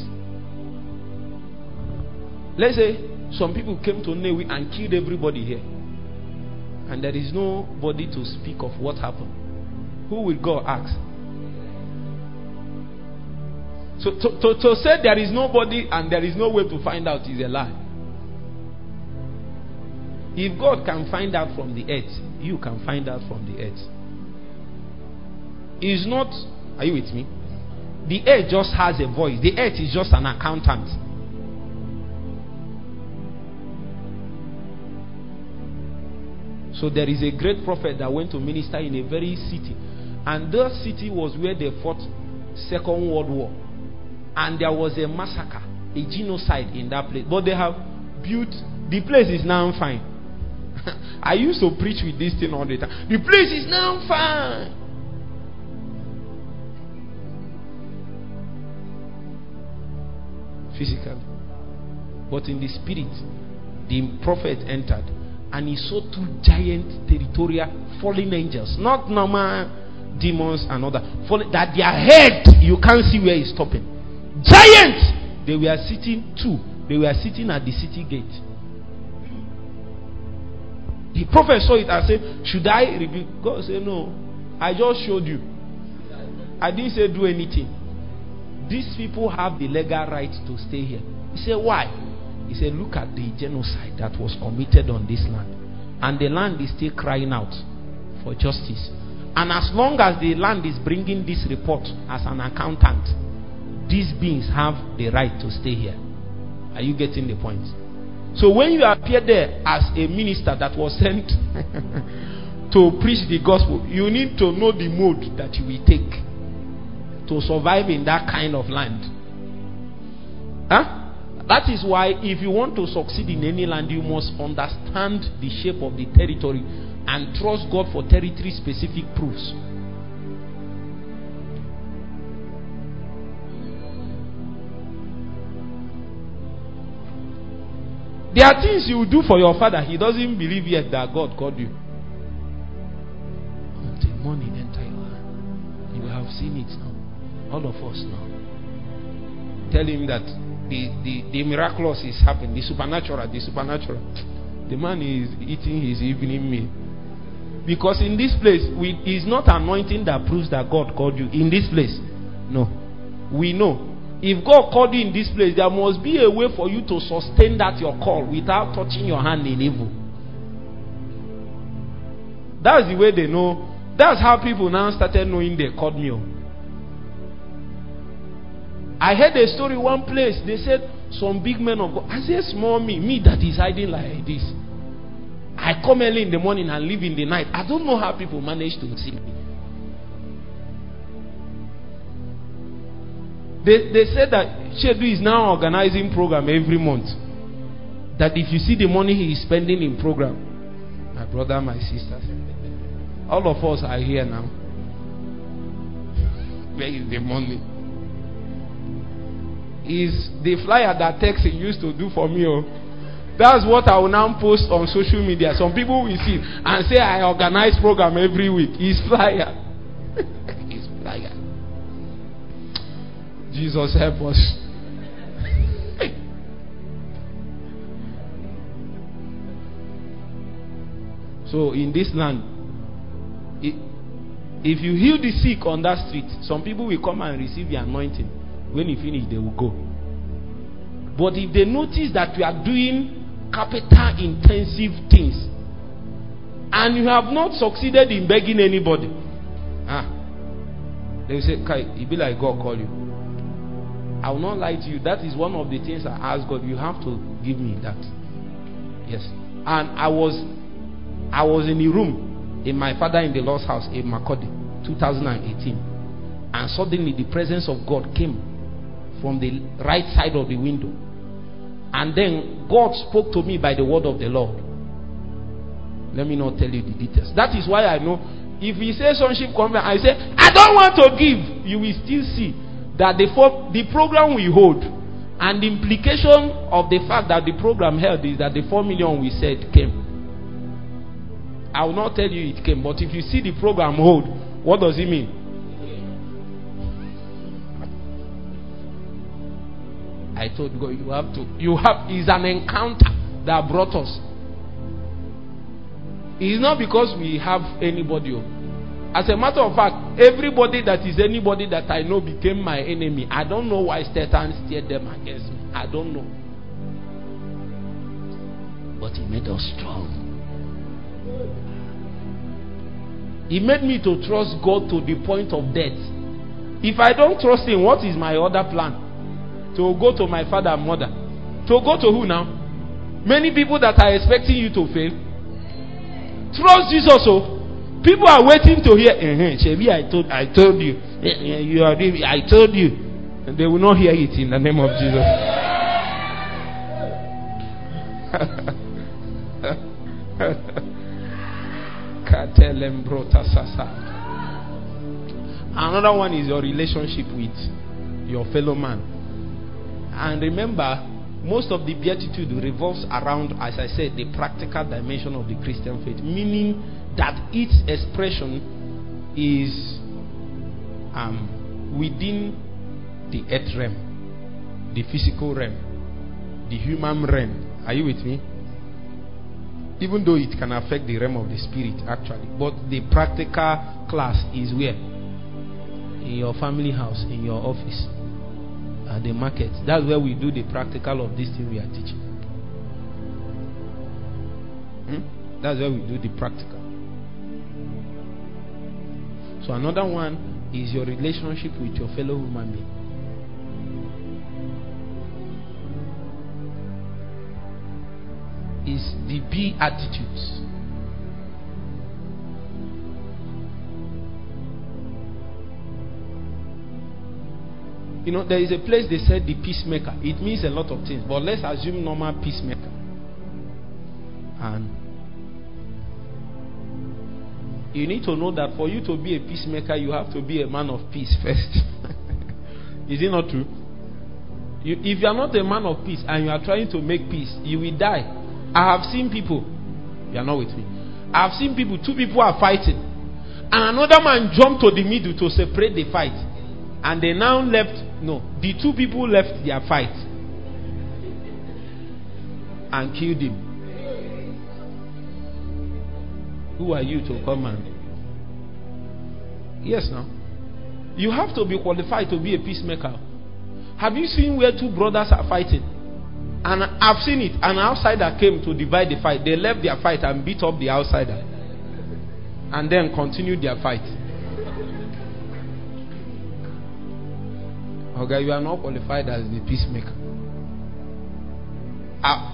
let's say some people came to Nnewi and killed everybody here, and there is nobody to speak of what happened. Who will God ask? So to, to, to say there is nobody and there is no way to find out is a lie. If God can find out from the earth, you can find out from the earth. Is not, are you with me? The earth just has a voice. The earth is just an accountant. So there is a great prophet that went to minister in a very city. And that city was where they fought Second World War. And there was a massacre, a genocide in that place. But they have built the place is now fine. I used to preach with this thing all the time. The place is now fine. Physically. But in the spirit, the prophet entered and he saw two giant territorial fallen angels, not normal demons and other that their head you can't see where it's stopping. Giants! They were sitting two, they were sitting at the city gate. The prophet saw it and said, Should I rebuke? God said, No. I just showed you. I didn't say do anything. These people have the legal right to stay here. He said, Why? He said, Look at the genocide that was committed on this land. And the land is still crying out for justice. And as long as the land is bringing this report as an accountant, these beings have the right to stay here. Are you getting the point? So when you appear there as a minister that was sent to preach the gospel, you need to know the mode that you will take to survive in that kind of land. That is why, if you want to succeed in any land, you must understand the shape of the territory and trust God for territory specific proofs. There are things you do for your father, he doesn't believe yet that God called you. Until money enter your hand. You have seen it now. All of us now. Tell him that the, the, the miraculous is happening, the supernatural, the supernatural. The man is eating his evening meal. Because in this place, we, it's not anointing that proves that God called you. In this place, no. We know. If God called you in this place, there must be a way for you to sustain that your call without touching your hand in evil. That's the way they know. That's how people now started knowing they called me. Oh. I heard a story one place. They said some big men of God. I said, small me, me that is hiding like this. I come early in the morning and leave in the night. I don't know how people manage to see me. They, they said that Shedu is now organizing program every month. That if you see the money he is spending in program, my brother, my sisters, all of us are here now. Where is the money? Is the flyer that Texas used to do for me. Oh. That's what I will now post on social media. Some people will see and say I organize program every week. His flyer. His flyer. Jesus help us. so in this land, if you heal the sick on that street, some people will come and receive the anointing. When you finish, they will go. But if they notice that you are doing capital intensive things and you have not succeeded in begging anybody, ah, they will say, Kai, it be like God call you. I will not lie to you. That is one of the things I ask God. You have to give me that. Yes. And I was I was in the room in my father in the Lord's house in Makurdi, 2018. And suddenly the presence of God came from the right side of the window. And then God spoke to me by the word of the Lord. Let me not tell you the details. That is why I know if he says sonship conference, I say, I don't want to give. You will still see that the, the program we hold and the implication of the fact that the program held is that the 4 million we said came. I will not tell you it came, but if you see the program hold, what does it mean? I told God, you have to, you have, is an encounter that brought us. It's not because we have anybody. Oh. As a matter of fact, everybody that is anybody that I know became my enemy. I don't know why Satan steered them against me. I don't know. But he made us strong. He made me to trust God to the point of death. If I don't trust him, what is my other plan? To go to my father and mother. To go to who now? Many people that are expecting you to fail. Trust Jesus. Oh. People are waiting to hear. Uh-huh, I told, I told you. Eh, you are. I told you. And they will not hear it in the name of Jesus. Another one is your relationship with your fellow man. And remember, most of the beatitude revolves around, as I said, the practical dimension of the Christian faith, meaning that its expression is um, within the earth realm, the physical realm, the human realm. Are you with me? Even though it can affect the realm of the spirit, actually. But the practical class is where? In your family house, in your office, the market. That's where we do the practical of this thing we are teaching. Hmm? That's where we do the practical. So another one is your relationship with your fellow human being. Is the B attitudes. You know, there is a place they said the peacemaker. It means a lot of things, but let's assume normal peacemaker. And you need to know that for you to be a peacemaker, you have to be a man of peace first. Is it not true? You, if you are not a man of peace and you are trying to make peace, you will die. I have seen people, you are not with me. I have seen people, two people are fighting, and another man jumped to the middle to separate the fight. And they now left, no, the two people left their fight and killed him. Who are you to come and. Yes, now. You have to be qualified to be a peacemaker. Have you seen where two brothers are fighting? And I've seen it. An outsider came to divide the fight. They left their fight and beat up the outsider. And then continued their fight. Okay, you are not qualified as the peacemaker. Uh,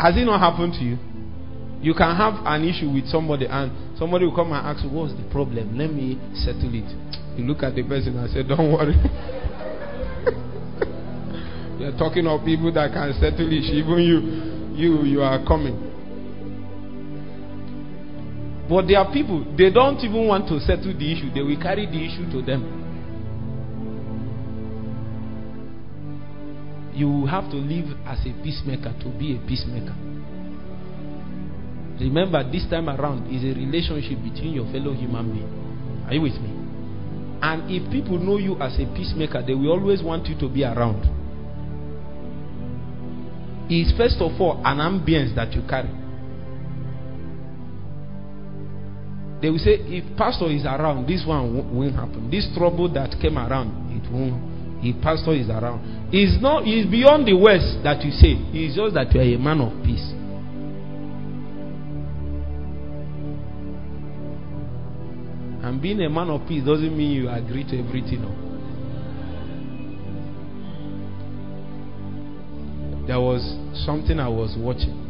has it not happened to you? You can have an issue with somebody and somebody will come and ask What's the problem? Let me settle it. You look at the person and say, Don't worry. You're talking of people that can settle it. Even you, you, you are coming. But there are people, they don't even want to settle the issue. They will carry the issue to them. You have to live as a peacemaker to be a peacemaker. Remember, this time around is a relationship between your fellow human being. Are you with me? And if people know you as a peacemaker, they will always want you to be around. It's first of all an ambience that you carry. They will say, if pastor is around, this one won't happen. This trouble that came around, it won't. If pastor is around, it's not. It's beyond the words that you say. It's just that you are a man of peace. And being a man of peace doesn't mean you agree to everything. No. There was something I was watching.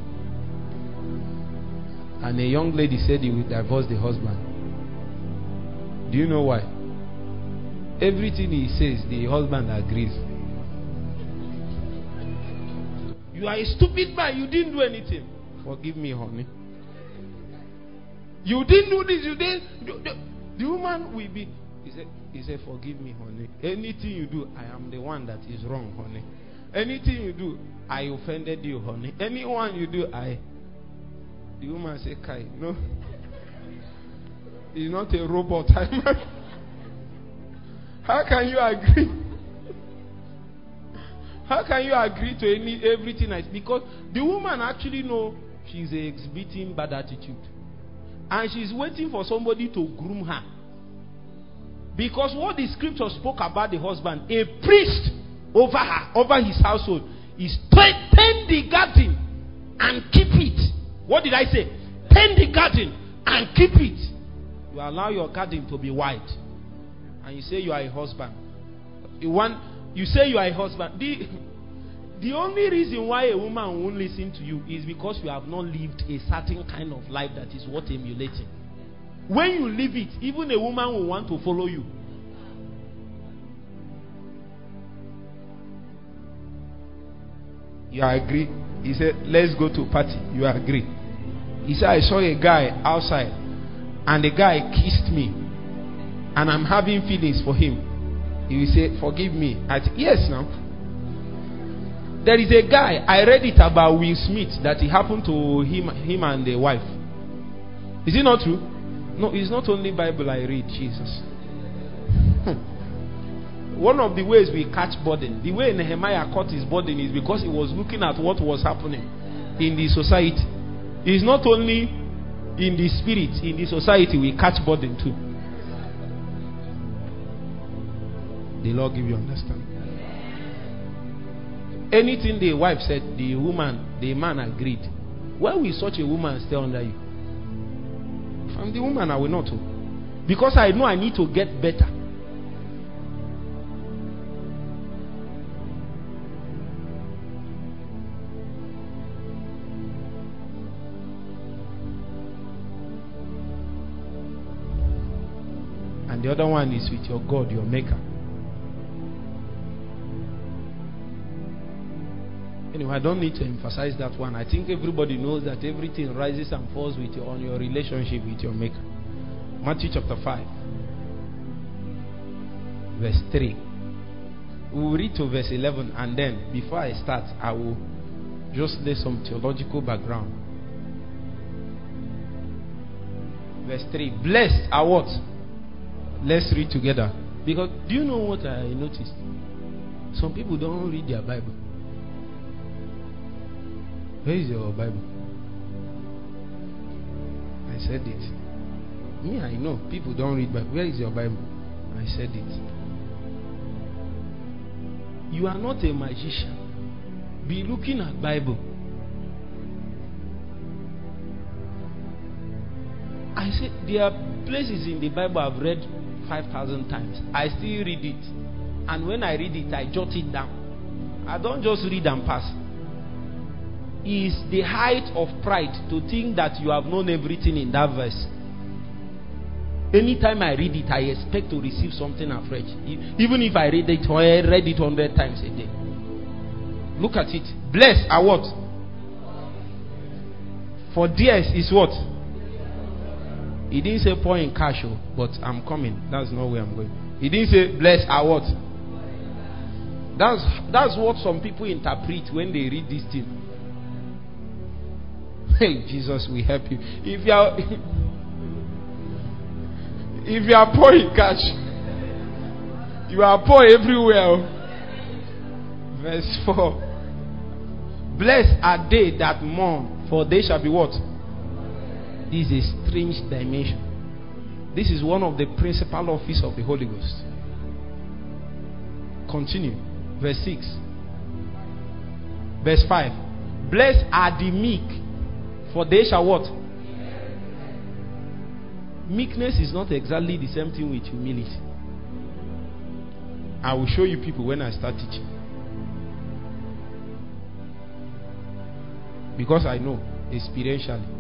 And a young lady said he would divorce the husband. Do you know why? Everything he says, the husband agrees. You are a stupid man. You didn't do anything. Forgive me, honey. You didn't do this. You didn't. Do, do. The woman will be. He said, he said, Forgive me, honey. Anything you do, I am the one that is wrong, honey. Anything you do, I offended you, honey. Anyone you do, I. The woman said, Kai, no. He's not a robot. How can you agree? How can you agree to any everything I because the woman actually know she's exhibiting bad attitude. And she's waiting for somebody to groom her. Because what the scripture spoke about the husband, a priest over her, over his household, is tend the garden and keep it. What did I say? Tend the garden and keep it. You allow your garden to be wide. And you say you are a husband. You want you say you are a husband. The, The only reason why a woman won't listen to you is because you have not lived a certain kind of life that is worth emulating. When you live it, even a woman will want to follow you. You agree? He said, Let's go to party. You agree? He said, I saw a guy outside, and the guy kissed me, and I'm having feelings for him. He will say, Forgive me. I said, Yes, now. There is a guy, I read it about Will Smith that it happened to him, him and the wife. Is it not true? No, it's not only Bible I read, Jesus. Hmm. One of the ways we catch burden, the way Nehemiah caught his burden is because he was looking at what was happening in the society. It's not only in the spirit, in the society we catch burden too. The Lord give you understanding. Anything the wife said, the woman, the man agreed. Why will such a woman stay under you? If I'm the woman, I will not. Because I know I need to get better. And the other one is with your God, your maker. Anyway, I don't need to emphasize that one. I think everybody knows that everything rises and falls with your, on your relationship with your Maker. Matthew chapter 5, verse 3. We will read to verse 11, and then before I start, I will just lay some theological background. Verse 3 Blessed are what? Let's read together. Because do you know what I noticed? Some people don't read their Bible. Where is your Bible? I said it. Me, I know people don't read Bible. Where is your Bible? I said it. You are not a magician. Be looking at Bible. I said there are places in the Bible I've read five thousand times. I still read it, and when I read it, I jot it down. I don't just read and pass is the height of pride to think that you have known everything in that verse. Anytime I read it, I expect to receive something afresh. Even if I read it, I read it hundred times a day. Look at it. Blessed are what? For theirs is what? He didn't say poor in cash, oh, but I'm coming. That's not where I'm going. He didn't say blessed are what? That's that's what some people interpret when they read this thing. Hey, Jesus, will help you. If you are if you are poor in cash, you are poor everywhere. Verse 4. Blessed are they that mourn, for they shall be what? This is a strange dimension. This is one of the principal office of the Holy Ghost. Continue. Verse 6. Verse 5. Blessed are the meek, for they shall what? Meekness is not exactly the same thing with humility. I will show you people when I start teaching. Because I know experientially.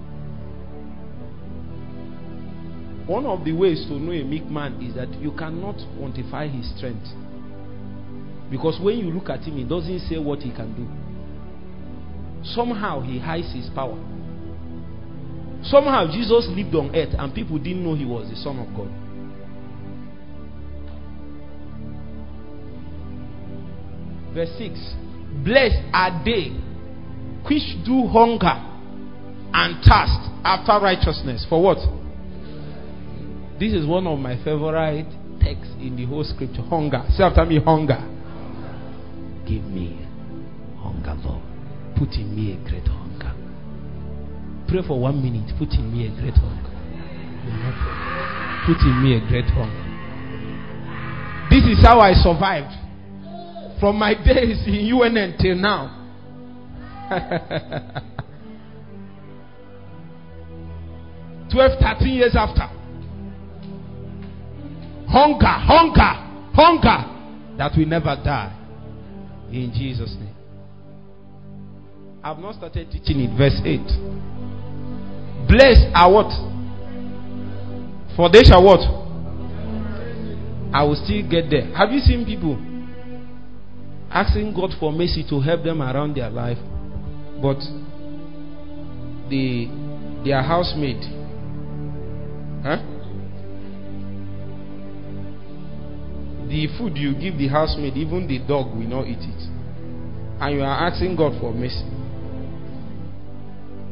One of the ways to know a meek man is that you cannot quantify his strength. Because when you look at him, he doesn't say what he can do. Somehow he hides his power. Somehow Jesus lived on earth and people didn't know he was the Son of God. Verse 6 Blessed are they which do hunger and thirst after righteousness. For what? This is one of my favorite texts in the whole scripture. Hunger. Say after me, hunger. Give me hunger, Lord. Put in me a great hunger. Pray for one minute. Put in me a great hunger. Put in me a great hunger. This is how I survived from my days in UNN till now. Twelve, thirteen years after. Hunger, hunger, hunger that will never die. In Jesus' name. I've not started teaching it. Verse 8. Blessed are what? For they shall what? I will still get there. Have you seen people asking God for mercy to help them around their life, but the their housemaid, huh? The food you give the housemaid, even the dog will not eat it, and you are asking God for mercy.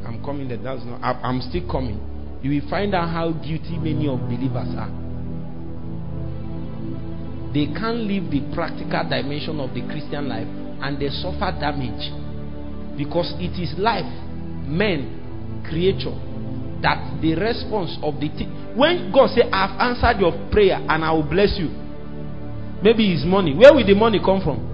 I'm coming there. That's not. I'm still coming. You will find out how guilty many of believers are. They can't live the practical dimension of the Christian life and they suffer damage because it is life, men, creature that the response of the. When God say, "I've answered your prayer and I will bless you," maybe it's money. Where will the money come from?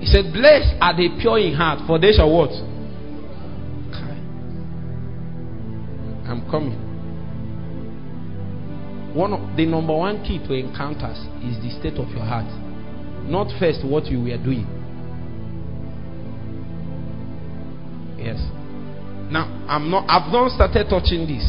He said, Blessed are the pure in heart, for they shall what? I'm coming. One of the number one key to encounters is the state of your heart. Not first what you were doing. Yes. Now I'm not I've not started touching this.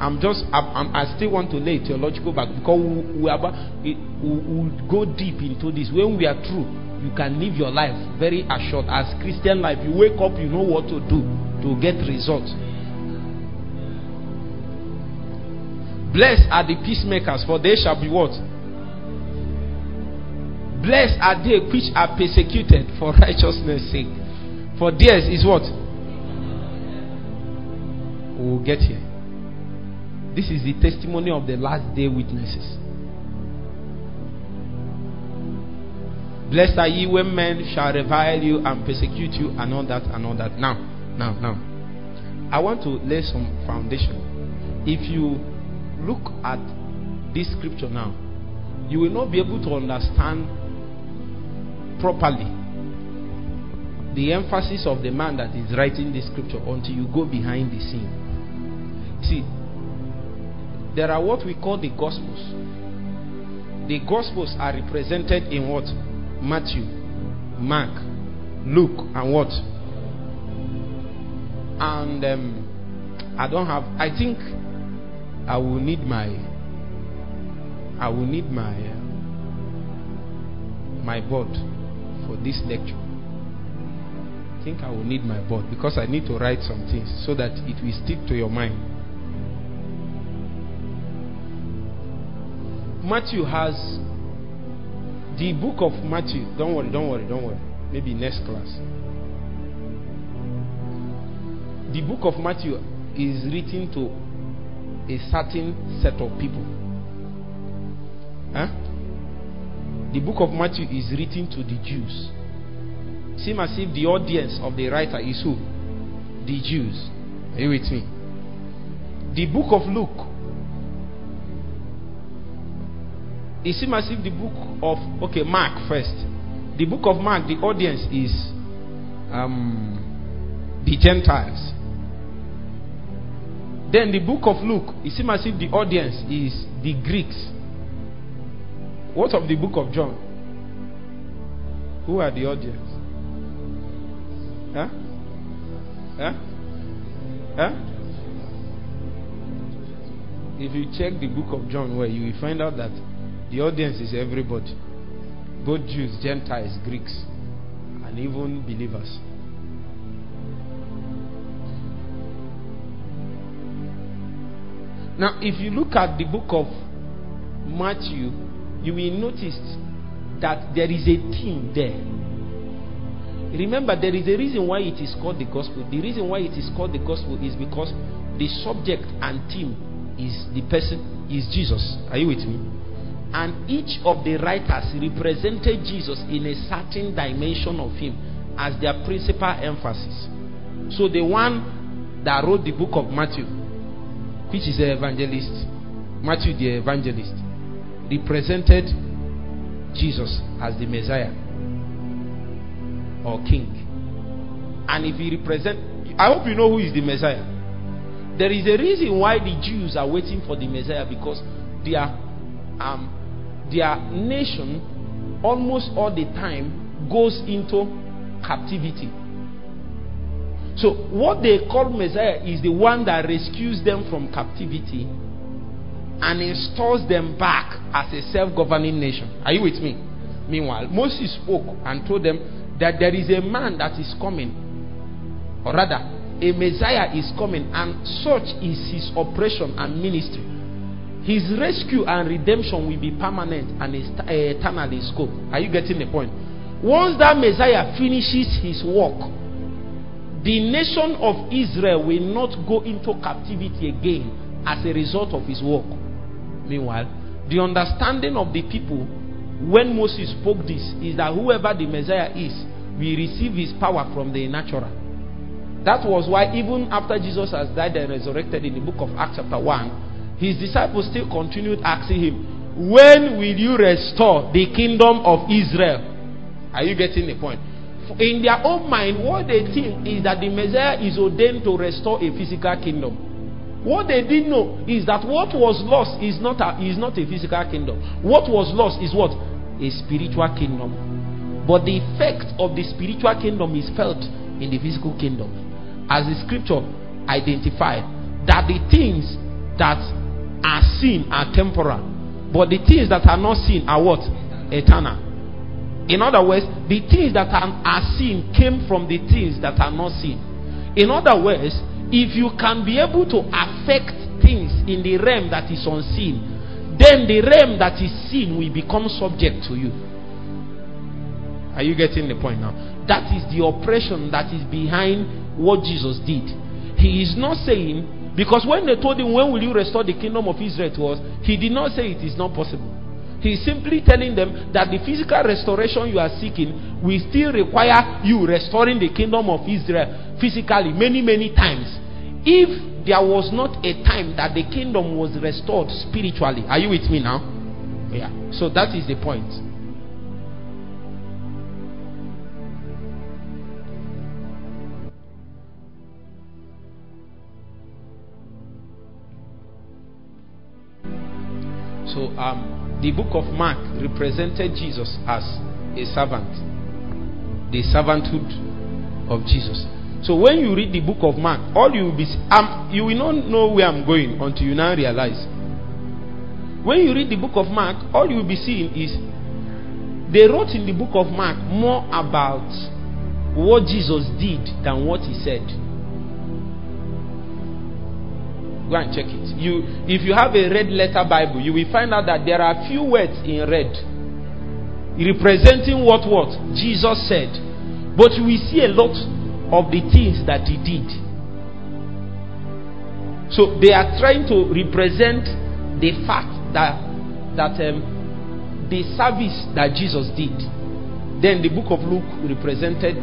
I'm just I'm, i still want to lay theological back because we, we, about, we, we go deep into this when we are true you can live your life very assured as Christian life. You wake up, you know what to do to get results. Blessed are the peacemakers, for they shall be what? Blessed are they which are persecuted for righteousness' sake. For theirs is what? We will get here. This is the testimony of the last day witnesses. Blessed are ye when men shall revile you and persecute you, and all that, and all that. Now, now, now. I want to lay some foundation. If you look at this scripture now, you will not be able to understand properly the emphasis of the man that is writing this scripture until you go behind the scene. See, there are what we call the gospels. The gospels are represented in what? Matthew, Mark, Luke, and what? And um, I don't have. I think I will need my. I will need my uh, my board for this lecture. I think I will need my board because I need to write some things so that it will stick to your mind. Matthew has the book of Matthew, don't worry, don't worry, don't worry. Maybe next class. The book of Matthew is written to a certain set of people. Huh? The book of Matthew is written to the Jews. Seem as if the audience of the writer is who? The Jews. Are you with me? The book of Luke it seems as if the book of okay mark first. The book of mark the audience is um, the gentiles. Then the book of luke it seems as if the audience is the greeks. What of the book of john? Who are the audience? Huh? Huh? Huh? If you check the book of john where you will find out that the audience is everybody, both Jews, Gentiles, Greeks, and even believers. Now, if you look at the book of Matthew, you will notice that there is a theme there. Remember, there is a reason why it is called the gospel. The reason why it is called the gospel is because the subject and theme is the person is Jesus. Are you with me? And each of the writers represented Jesus in a certain dimension of him as their principal emphasis. So the one that wrote the book of Matthew, which is the evangelist, Matthew the evangelist, represented Jesus as the Messiah or King. And if he represent, I hope you know who is the Messiah. There is a reason why the Jews are waiting for the Messiah because they are um, their nation almost all the time goes into captivity. So, what they call Messiah is the one that rescues them from captivity and installs them back as a self governing nation. Are you with me? Meanwhile, Moses spoke and told them that there is a man that is coming, or rather, a Messiah is coming, and such is his operation and ministry. His rescue and redemption will be permanent and eh, eternal in scope. Are you getting the point? Once that Messiah finishes his work, the nation of Israel will not go into captivity again as a result of his work. Meanwhile, the understanding of the people when Moses spoke this is that whoever the Messiah is will receive his power from the natural. That was why, even after Jesus has died and resurrected in the book of Acts, chapter 1, his disciples still continued asking him, When will you restore the kingdom of Israel? Are you getting the point? In their own mind, what they think is that the Messiah is ordained to restore a physical kingdom. What they didn't know is that what was lost is not a, is not a physical kingdom. What was lost is what? A spiritual kingdom. But the effect of the spiritual kingdom is felt in the physical kingdom. As the scripture identified, that the things that are seen are temporal, but the things that are not seen are what? Eternal. In other words, the things that are, seen came from the things that are not seen. In other words, if you can be able to affect things in the realm that is unseen, then the realm that is seen will become subject to you. Are you getting the point now? That is the oppression that is behind what Jesus did. He is not saying, because when they told him, When will you restore the kingdom of Israel to us? He did not say it is not possible. He is simply telling them that the physical restoration you are seeking will still require you restoring the kingdom of Israel physically many, many times. If there was not a time that the kingdom was restored spiritually, are you with me now? Yeah. So that is the point. So um the book of Mark represented Jesus as a servant, the servanthood of Jesus. So when you read the book of Mark, all you will be um, you will not know where I'm going until you now realize. When you read the book of Mark, all you will be seeing is they wrote in the book of Mark more about what Jesus did than what he said. Go and check it. You, if you have a red letter Bible, you will find out that there are few words in red representing what what Jesus said, but we see a lot of the things that he did. So they are trying to represent the fact that that um, the service that Jesus did. Then the book of Luke represented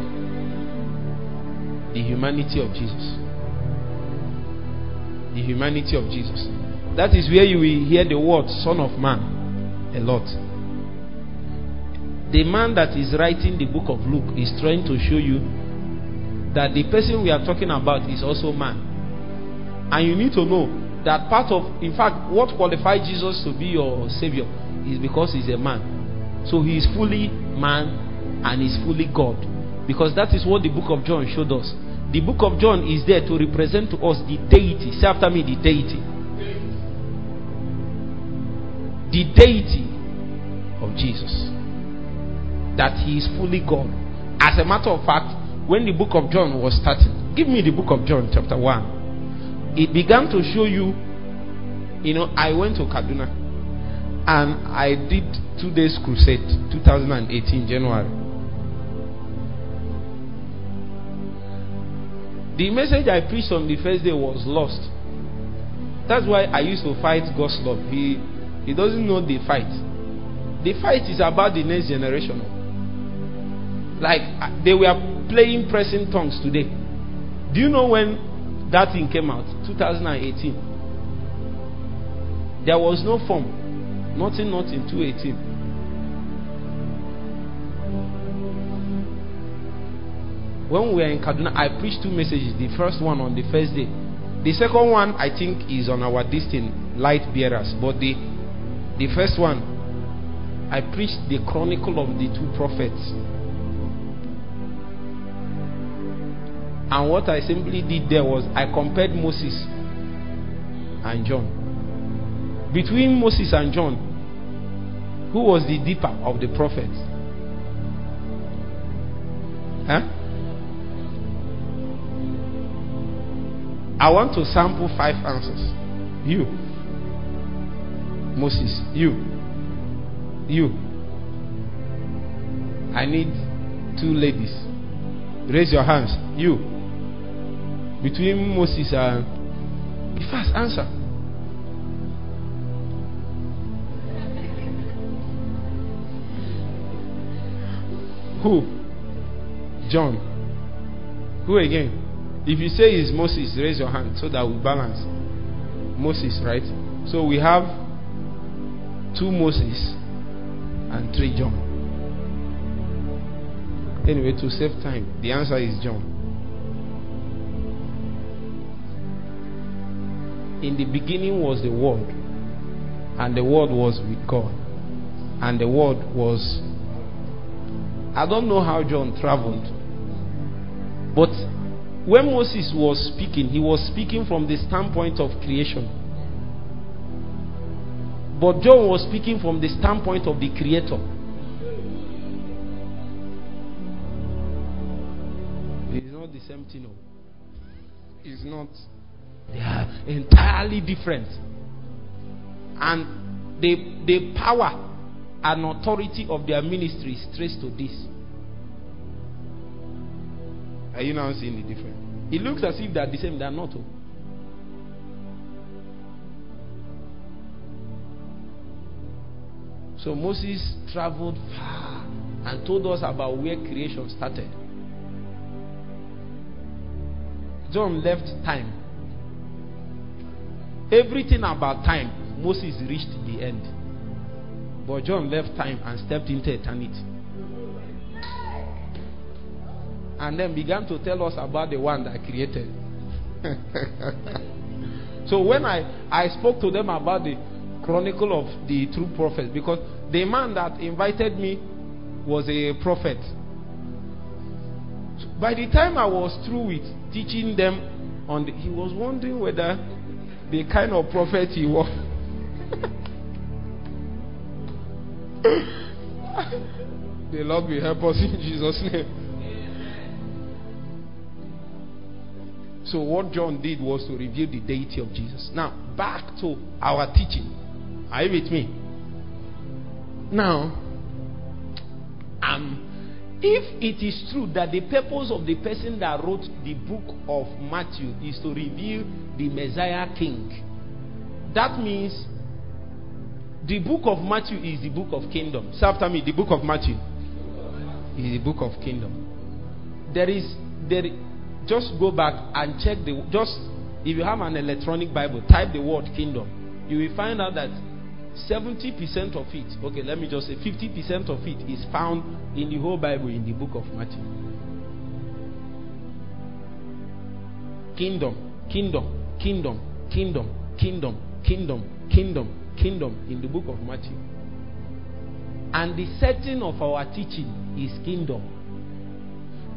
the humanity of Jesus the humanity of Jesus. That is where you will hear the word Son of Man a lot. The man that is writing the book of Luke is trying to show you that the person we are talking about is also man. And you need to know that part of, in fact, what qualifies Jesus to be your Savior is because he's a man. So he is fully man and is fully God. Because that is what the book of John showed us. The book of John is there to represent to us the deity. Say after me, the deity. The deity of Jesus. That he is fully God. As a matter of fact, when the book of John was starting, give me the book of John, chapter 1. It began to show you, you know, I went to Kaduna and I did two days crusade, 2018, January. The message I preached on the first day was lost. That's why I used to fight God's love. He, he doesn't know the fight. The fight is about the next generation. Like they were playing pressing tongues today. Do you know when that thing came out? 2018. There was no form. Nothing, nothing, 218. When we were in Kaduna, I preached two messages. The first one on the first day. The second one, I think, is on our distant light bearers. But the, the first one I preached the chronicle of the two prophets. And what I simply did there was I compared Moses and John. Between Moses and John, who was the deeper of the prophets? Huh? I want to sample five answers. You. Moses. You. You. I need two ladies. Raise your hands. You between Moses and the first answer. Who? John. Who again? If you say it's Moses, raise your hand so that we balance. Moses, right? So we have two Moses and three John. Anyway, to save time, the answer is John. In the beginning was the Word, and the Word was with God, and the Word was. I don't know how John traveled, but when Moses was speaking, he was speaking from the standpoint of creation. But John was speaking from the standpoint of the Creator. It's not the same thing. No. It's not. They are entirely different. And the, the power and authority of their ministry is traced to this. Are you now seeing the difference? It looks as if they're the same, they're not. Oh. So Moses traveled far and told us about where creation started. John left time Everything about time, Moses reached the end. But John left time and stepped into eternity. And then began to tell us about the one that created. so when I, I spoke to them about the chronicle of the true prophet, because the man that invited me was a prophet. By the time I was through with teaching them on the, he was wondering whether the kind of prophet he was. the Lord will help us in Jesus' name. So, what John did was to reveal the deity of Jesus. Now, back to our teaching. Are you with me? Now, um, if it is true that the purpose of the person that wrote the book of Matthew is to reveal the Messiah King, that means the book of Matthew is the book of kingdom. Say after me, the book of Matthew is the book of kingdom. There is there. Just go back and check the just if you have an electronic Bible, type the word kingdom. You will find out that 70% of it, okay, let me just say 50% of it is found in the whole Bible in the book of Matthew. Kingdom, kingdom, kingdom, kingdom, kingdom, kingdom, kingdom, kingdom in the book of Matthew. And the setting of our teaching is kingdom.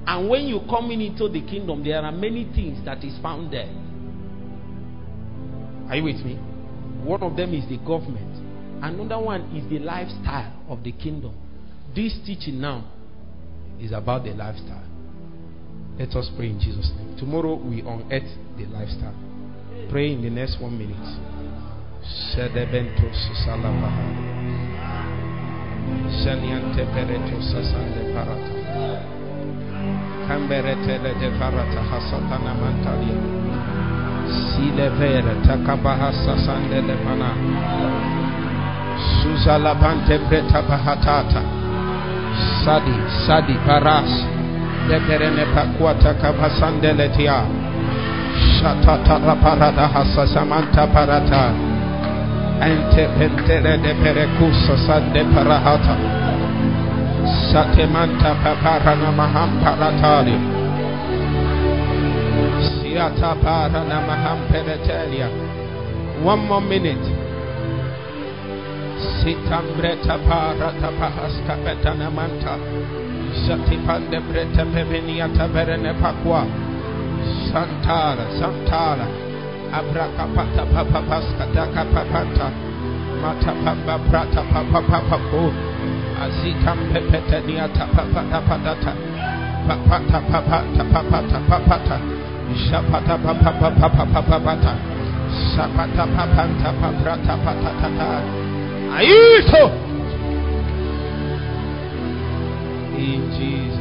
And when you come into the kingdom, there are many things that is found there. Are you with me? One of them is the government. Another one is the lifestyle of the kingdom. This teaching now is about the lifestyle. Let us pray in Jesus' name. Tomorrow we unearth the lifestyle. Pray in the next one minute. Salamaha. Seniante pereto sasande parata. Camberetele de parata hasatana mantalia. Sile vere takabaha sasande le pana. Susalabante preta bahatata. Sadi, Sadi, Paras. Leperene pakwata kabasandeletia. Shatata la parada hasasamanta parata. Ente pentere de perecusa sande parahata. Satemanta paparana maham paratali. Siata parana maham peretelia. One more minute. Sitambreta parata pahaska betana manta. Satipande breta peveniata verene pakwa. Santara, Santara. Abraka pata papa paska daka papanta. Mata pamba prata papa papa po. Azitam pepetenia tapapata patata. Papata papata papata papata. Shapata papa papa papa pata. Sapata papanta paprata patata. Aito. In Jesus.